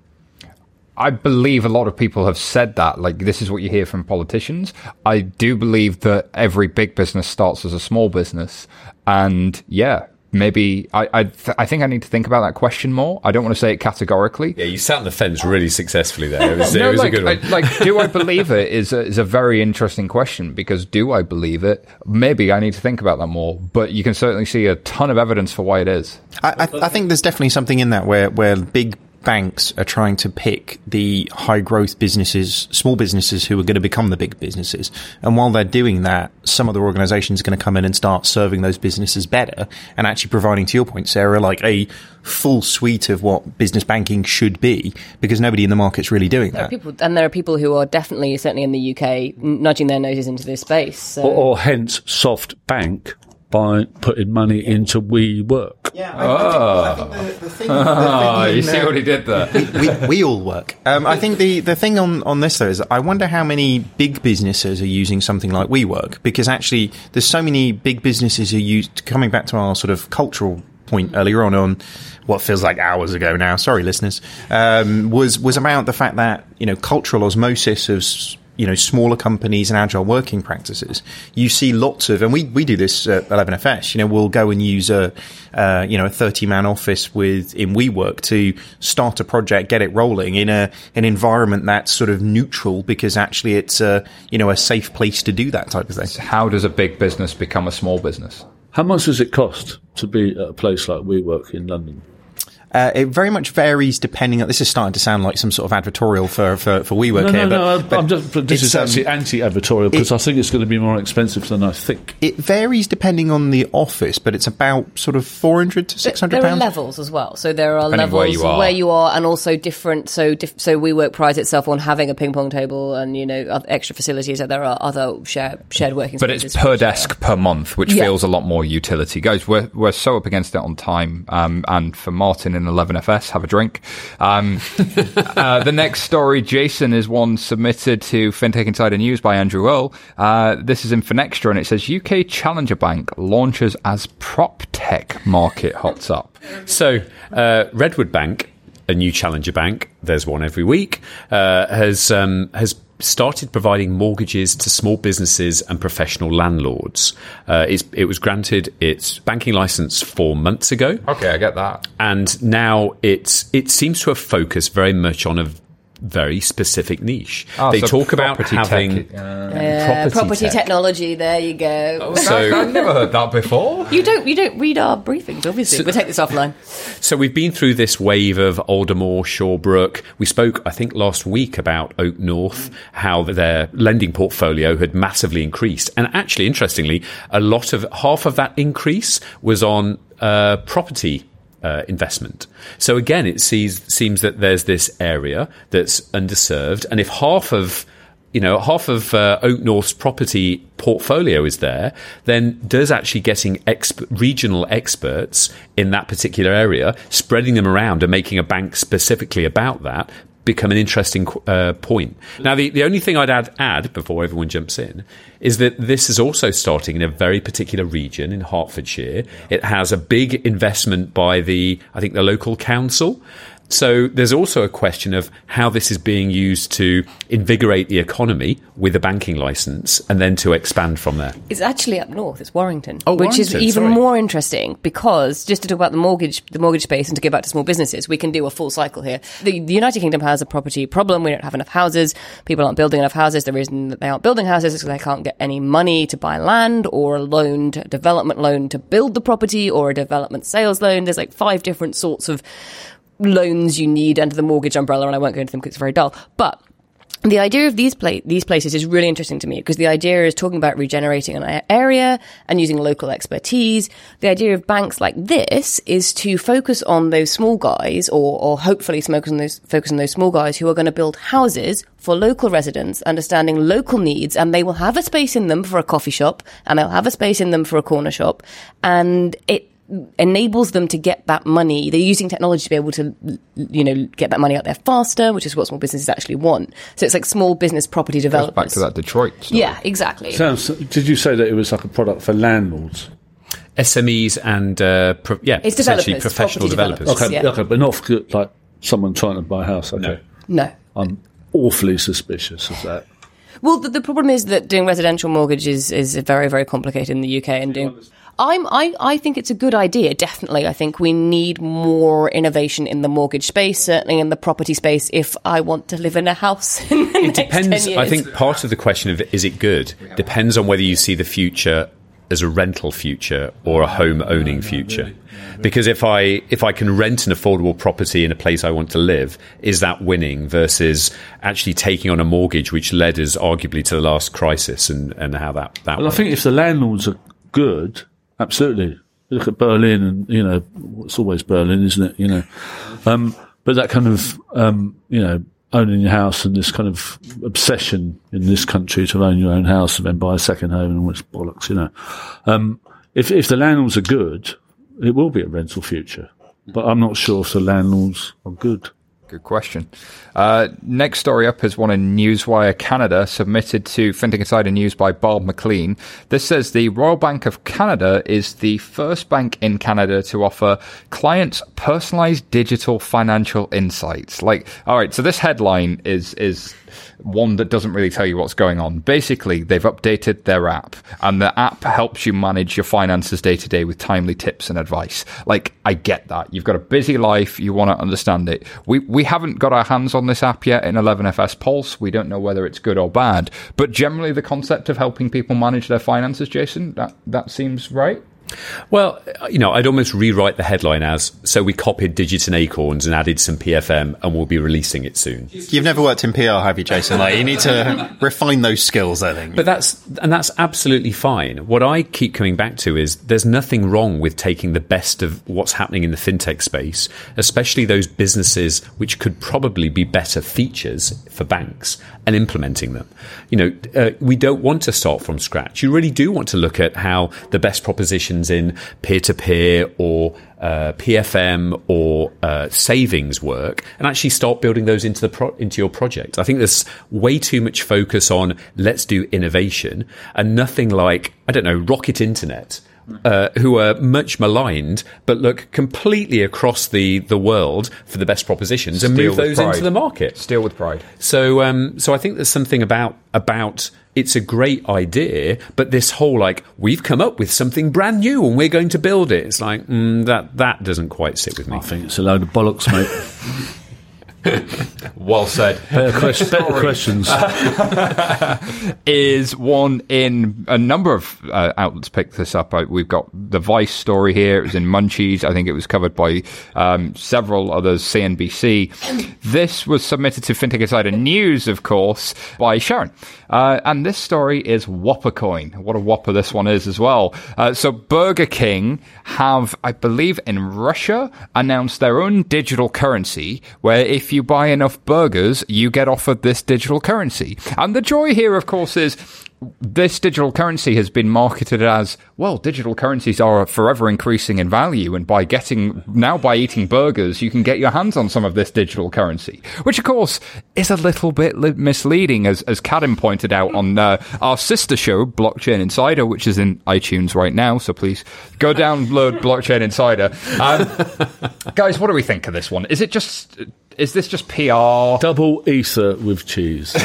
I believe a lot of people have said that. Like, this is what you hear from politicians. I do believe that every big business starts as a small business. And yeah, maybe I I, th- I think I need to think about that question more. I don't want to say it categorically. yeah, you sat on the fence really successfully there. It was, (laughs) it was like, a good one. I- like, do I (laughs) believe it is a, is a very interesting question because do I believe it? Maybe I need to think about that more. But you can certainly see a ton of evidence for why it is. I, I, I think there's definitely something in that where, where big banks are trying to pick the high growth businesses, small businesses who are going to become the big businesses. And while they're doing that, some other organizations are going to come in and start serving those businesses better and actually providing, to your point, Sarah, like a full suite of what business banking should be because nobody in the market's really doing There that. people, and there are people who are definitely, certainly in the UK, nudging their noses into this space. So. Or, or hence soft bank by putting money into WeWork. Yeah, I, think, I think the, the thing, Oh, (laughs) you see what he did there? we, we all work. Um, I think the, the thing on, on this though is I wonder how many big businesses are using something like WeWork because actually there's so many big businesses who use coming back to our sort of cultural point earlier on on what feels like hours ago now. Sorry, listeners. Um, was was about the fact that you know cultural osmosis of s- you know smaller companies and agile working practices. You see lots of, and we, we do this at 11FS. You know, we'll go and use a uh, you know a 30 man office with in WeWork to start a project, get it rolling in a an environment that's sort of neutral because actually it's a you know a safe place to do that type of thing. How does a big business become a small business? How much does it cost to be at a place like WeWork in London? Uh, it very much varies depending on. This is starting to sound like some sort of advertorial for for, for WeWork No, here, no, but, no. but I'm just, this it's, is um, actually anti-advertorial because I think it's going to be more expensive than I think. it varies depending on the office, but it's about sort of four hundred to six hundred there are levels as well. So there are Depending levels where you are. where you are, and also different. So diff- so WeWork prides itself on having a ping pong table and you know extra facilities. That there are other shared shared working. But it's spaces per which are- desk per month, which Yeah. feels a lot more utility. Guys, we're, we're so up against it on time. Um, and for Martin in 11FS, have a drink. Um, (laughs) uh, the next story, Jason, is one submitted to FinTech Insider News by Andrew Earl. Uh, this is in Finextra, and it says UK Challenger Bank launches as prop tech market hots up. So, uh, Redwood Bank, a new challenger bank, there's one every week, uh, has um, has started providing mortgages to small businesses and professional landlords. Uh, it's, it was granted its banking license four months ago, Okay, I get that. and now it's it seems to have focused very much on a very specific niche. Oh, they so talk about property having tech, uh, Yeah, property, tech. technology. There you go. So- I've never heard that before. you don't you don't read our briefings, obviously. we'll take this offline. So we've been through this wave of Aldermore, Shawbrook. We spoke, I think, last week about OakNorth, how their lending portfolio had massively increased. And actually, interestingly, a lot of half of that increase was on uh, property. Uh, investment. So again, it sees, seems that there's this area that's underserved, and if half of you know, half of uh, OakNorth's property portfolio is there, then does actually getting exp- regional experts in that particular area, spreading them around and making a bank specifically about that become an interesting uh, point. Now, the, the only thing I'd add, add before everyone jumps in is that this is also starting in a very particular region in Hertfordshire. It has a big investment by the, I think, the local council. So there's also a question of how this is being used to invigorate the economy with a banking license and then to expand from there. It's actually up north. It's Warrington, Oh, which is even sorry. more interesting because just to talk about the mortgage, the mortgage space, and to get back to small businesses, we can do a full cycle here. The, the United Kingdom has a property problem. We don't have enough houses. People aren't building enough houses. The reason that they aren't building houses is because they can't get any money to buy land or a loan, to, development loan to build the property or a development sales loan. There's like five different sorts of loans you need under the mortgage umbrella, and I won't go into them because it's very dull. But the idea of these pla- these places is really interesting to me because the idea is talking about regenerating an area and using local expertise. The idea of banks like this is to focus on those small guys, or or hopefully focus on those focus on those small guys who are going to build houses for local residents, understanding local needs, and they will have a space in them for a coffee shop, and they'll have a space in them for a corner shop, and it enables them to get that money. They're using technology to be able to, you know, get that money out there faster, which is what small businesses actually want. So it's like small business property Goes developers. back to that Detroit story. Yeah, exactly. Sounds, did you say that it was like a product for landlords? SMEs and uh, pro- yeah, It's essentially developers, professional developers. developers. Okay, Yeah. okay, but not for, like someone trying to buy a house. Okay, no. I'm awfully suspicious of that. Well, the, the problem is that doing residential mortgages is very, very complicated in the UK. And doing, I'm, I, I think it's a good idea. Definitely, I think we need more innovation in the mortgage space, certainly in the property space. If I want to live in a house, (laughs) in the It next 10 depends. I think part of the question of is it good depends on whether you see the future as a rental future or a home owning future. Because if I if I can rent an affordable property in a place I want to live, is that winning versus actually taking on a mortgage, which led us arguably to the last crisis and, and how that that. Well, I think if the landlords are good, absolutely. Look at Berlin, and you know, it's always Berlin, isn't it? You know, um, but that kind of um, you know owning your house and this kind of obsession in this country to own your own house and then buy a second home and all this bollocks, you know. Um, if if the landlords are good, it will be a rental future. But I'm not sure if the landlords are good. Good question. Uh, next story up is one in Newswire Canada, submitted to Fintech Insider News by Bob McLean. This says the Royal Bank of Canada is the first bank in Canada to offer clients personalized digital financial insights. Like, all right, so this headline is is one that doesn't really tell you what's going on. Basically, they've updated their app, and the app helps you manage your finances day to day with timely tips and advice. Like, I get that. You've got a busy life, you want to understand it. We we haven't got our hands on this app yet in 11FS Pulse. We don't know whether it's good or bad, but generally the concept of helping people manage their finances, Jason, that that seems right. Well, you know, I'd almost rewrite the headline as so we copied Digits and Acorns and added some PFM and we'll be releasing it soon. You've never worked in PR, have you, Jason? Like, you need to (laughs) refine those skills, I think. But that's and that's absolutely fine. What I keep coming back to is there's nothing wrong with taking the best of what's happening in the fintech space, especially those businesses which could probably be better features for banks and implementing them. You know, uh, we don't want to start from scratch. You really do want to look at how the best in peer-to-peer or uh, PFM or uh, savings work, and actually start building those into the pro- into your project. I think there's way too much focus on let's do innovation and nothing like I don't know Rocket Internet. Uh, who are much maligned, but look completely across the, the world for the best propositions and Steal move those pride. into the market. Steal with pride. So, um, so I think there's something about about it's a great idea, but this whole like we've come up with something brand new and we're going to build it. It's like mm, that that doesn't quite sit with me. I think it's a load of bollocks, mate. (laughs) (laughs) Well said. better, better questions. (laughs) is one in a number of uh, outlets picked this up. Uh, We've got the Vice story here. It was in Munchies. I think it was covered by um, several others, CNBC. This was submitted to FinTech Insider News, of course, by Sharon. Uh, and this story is Whopper Coin. What a whopper this one is as well. Uh, so Burger King have, I believe, in Russia announced their own digital currency where if you buy enough burgers, you get offered this digital currency. And the joy here, of course, is this digital currency has been marketed as well digital currencies are forever increasing in value and by getting now by eating burgers you can get your hands on some of this digital currency which of course is a little bit misleading as as Kadim pointed out on uh, our sister show Blockchain Insider which is in iTunes right now so please go download Blockchain Insider um, (laughs) guys what do we think of this one is it just is this just PR Double ESA with cheese. (laughs) really.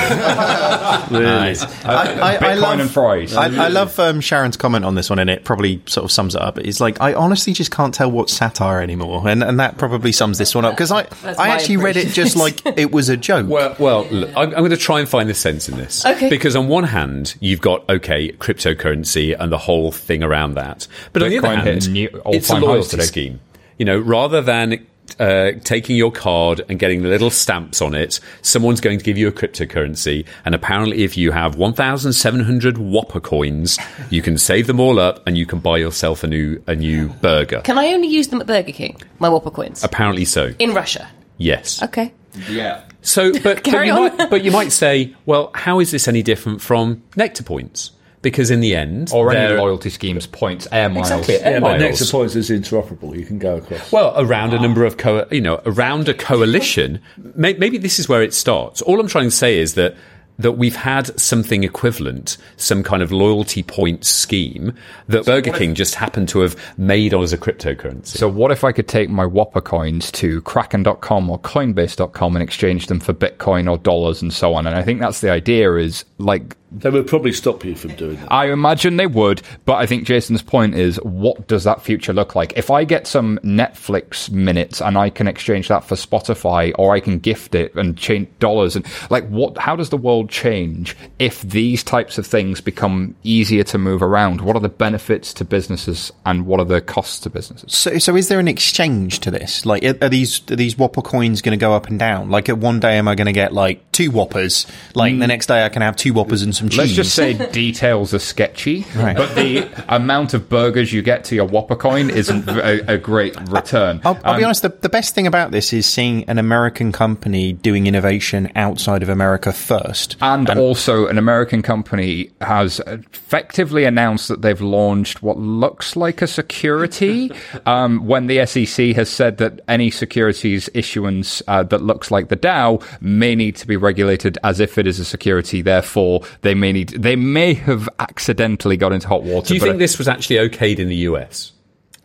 I, I, I Bitcoin love, and fries. I, I love um, Sharon's comment on this one, and it probably sort of sums it up. It's like I honestly just can't tell what's satire anymore, and and that probably sums this one up because I That's I actually read it just like it was a joke. Well, well, look, I'm, I'm going to try and find the sense in this. Okay. Because on one hand, you've got okay, cryptocurrency and the whole thing around that, but on the other hand, a new it's a all-time highs loyalty scheme. You know, rather than uh, taking your card and getting the little stamps on it, someone's going to give you a cryptocurrency, and apparently, if you have 1,700 Whopper coins, you can save them all up and you can buy yourself a new a new burger. Can I only use them at Burger King? My Whopper coins Apparently so. in Russia. Yes. Okay. yeah So, but, (laughs) but, you on. might, but you might say, well, how is this any different from Nectar points? Because in the end, or any loyalty schemes points air miles Exactly. Yeah, but miles. Nectar Points is interoperable. You can go across. Well, around a number of co- you know, around a coalition. May- maybe this is where it starts. All I'm trying to say is that that we've had something equivalent, some kind of loyalty point scheme that Burger King just happened to have made as a cryptocurrency. So what if I could take my Whopper coins to Kraken.com or Coinbase.com and exchange them for Bitcoin or dollars and so on? And I think that's the idea is like they would probably stop you from doing that. I imagine they would, but I think Jason's point is what does that future look like? If I get some Netflix minutes and I can exchange that for Spotify or I can gift it and change dollars and like what how does the world change if these types of things become easier to move around? What are the benefits to businesses and what are the costs to businesses? So, so is there an exchange to this? Like, are are these are these Whopper coins going to go up and down? Like, at one day, am I going to get like two Whoppers? Like, the mm. next day, I can have two Whoppers and some cheese. Let's just say (laughs) details are sketchy, Right. but the amount of burgers you get to your Whopper coin isn't a, a great return. I'll, I'll be Um, honest. The, the best thing about this is seeing an American company doing innovation outside of America first. And also, an American company has effectively announced that they've launched what looks like a security. (laughs) um, when the SEC has said that any securities issuance uh, that looks like the Dow may need to be regulated as if it is a security. Therefore, they may need. They may have accidentally got into hot water. Do you think this was actually okayed in the US?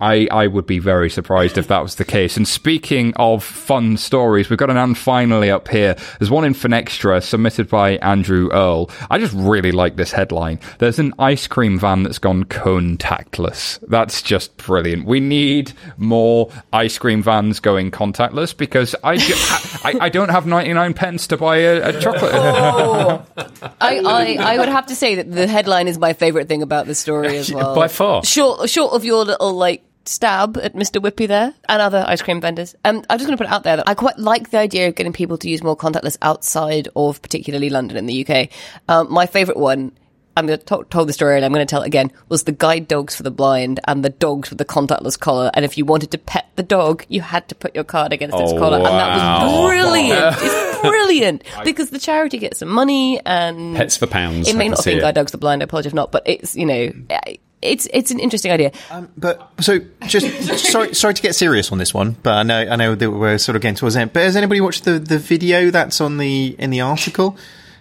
I, I would be very surprised if that was the case. And speaking of fun stories, we've got an and finally up here. There's one in Finextra submitted by Andrew Earl. I just really like this headline. There's an ice cream van that's gone contactless. That's just brilliant. We need more ice cream vans going contactless because I, ju- (laughs) I, I don't have 99 pence to buy a, a chocolate. Oh. (laughs) I, I, I would have to say that the headline is my favourite thing about the story as (laughs) well. By far. Short, short of your little, like, stab at Mr. Whippy there and other ice cream vendors. Um, I'm just going to put it out there that I quite like the idea of getting people to use more contactless outside of particularly London in the UK. Um, my favourite one. I'm going to tell the story and I'm going to tell it again. Was the guide dogs for the blind and the dogs with the contactless collar. And if you wanted to pet the dog, you had to put your card against its Oh, collar, and that was brilliant. (laughs) it's brilliant because the charity gets some money and Pets for pounds. it may can not have see been guide dogs for the blind. I apologize if not, but it's you know, it's it's an interesting idea. Um, but so, just sorry, (laughs) sorry to get serious on this one, but I know I know that we're sort of getting towards the end. But has anybody watched the, the video that's on the in the article?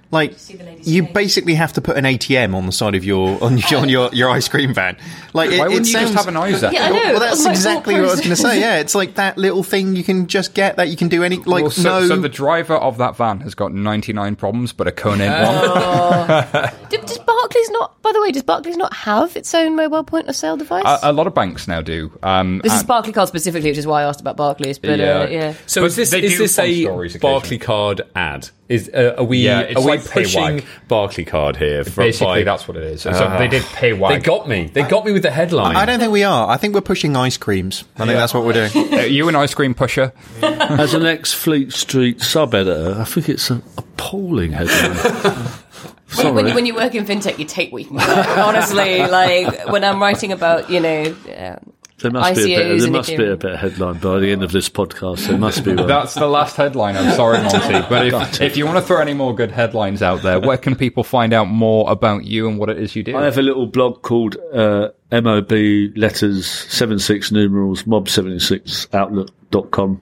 Like, you basically have to put an ATM on the side of your on your on your, your ice cream van. Like, it, Why wouldn't you sounds, just have an ISA? Yeah, I know. Well, that's was my exactly what I was going to say. Yeah, it's like that little thing you can just get that you can do any like Well, so, no. so the driver of that van has got 99 problems, but a cone ain't one. Oh. (laughs) Do- Does Barclays not? By the way, does Barclays not have its own mobile point of sale device? A, a lot of banks now do. Um, this is and- Barclaycard specifically, which is why I asked about Barclays. But Yeah. uh, yeah. So But is this is this a stories. Barclaycard ad? Is uh, are we Yeah, it's are we like pushing Paywag. Barclaycard here? from- Basically, by- that's what it is. So Ah. they did pay They got me. They got me with the headline. I don't think we are. I think we're pushing ice creams. I think that's what we're doing. (laughs) Uh, you an ice cream pusher? As an ex Fleet Street sub editor, I think it's an appalling headline. (laughs) Sorry. When, when you work in fintech, you take what you can get. (laughs) Honestly, like when I'm writing about, you know, uh, There must be a bit. There must be Ethereum. a better headline by the end of this podcast. There must be one. That's the last headline. I'm sorry, Monty. (laughs) But if, if you want to throw any more good headlines out there, where can people find out more about you and what it is you do? I have a little blog called uh, MOB letters seven six numerals mob seventy six outlook.com.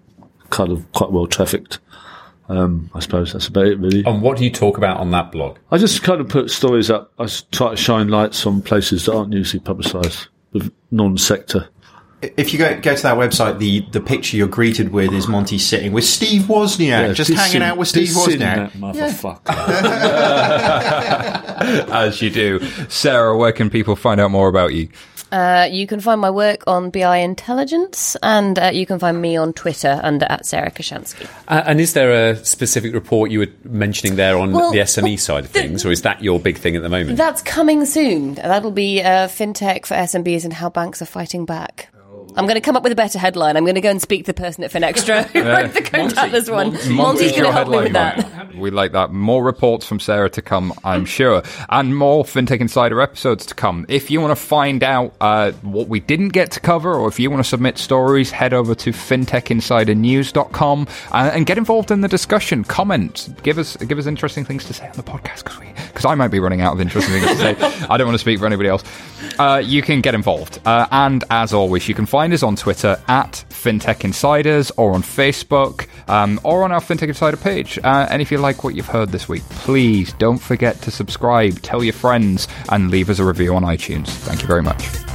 Kind of quite well trafficked. Um, I suppose that's about it, really. And what do you talk about on that blog? I just kind of put stories up. I try to shine lights on places that aren't usually publicised with non-sector. If you go go to that website, the, the picture you're greeted with is Monty sitting with Steve Wozniak, just this hanging in- out with Steve Wozniak. that motherfucker. (laughs) As you do. Sarah, where can people find out more about you? Uh, you can find my work on BI Intelligence, and uh, you can find me on Twitter under at Sarah Kocianski. Uh, and is there a specific report you were mentioning there on Well, the SME well, side of the- things, or is that your big thing at the moment? That's coming soon. That'll be uh, fintech for SMBs and how banks are fighting back. I'm going to come up with a better headline. I'm going to go and speak to the person at Finextra who wrote the contactless one. Monty's going to help me with that. We like that. More reports from Sarah to come, I'm sure, and more FinTech Insider episodes to come. If you want to find out uh, what we didn't get to cover, or if you want to submit stories, head over to fintechinsidernews.com uh, and get involved in the discussion. Comment, give us give us interesting things to say on the podcast because we because I might be running out of interesting things to say. (laughs) I don't want to speak for anybody else. Uh, you can get involved, uh, and as always, you can find us on Twitter at FinTech Insiders or on Facebook um, or on our FinTech Insider page. Uh, and if you like what you've heard this week, please don't forget to subscribe, tell your friends, and leave us a review on iTunes. Thank you very much.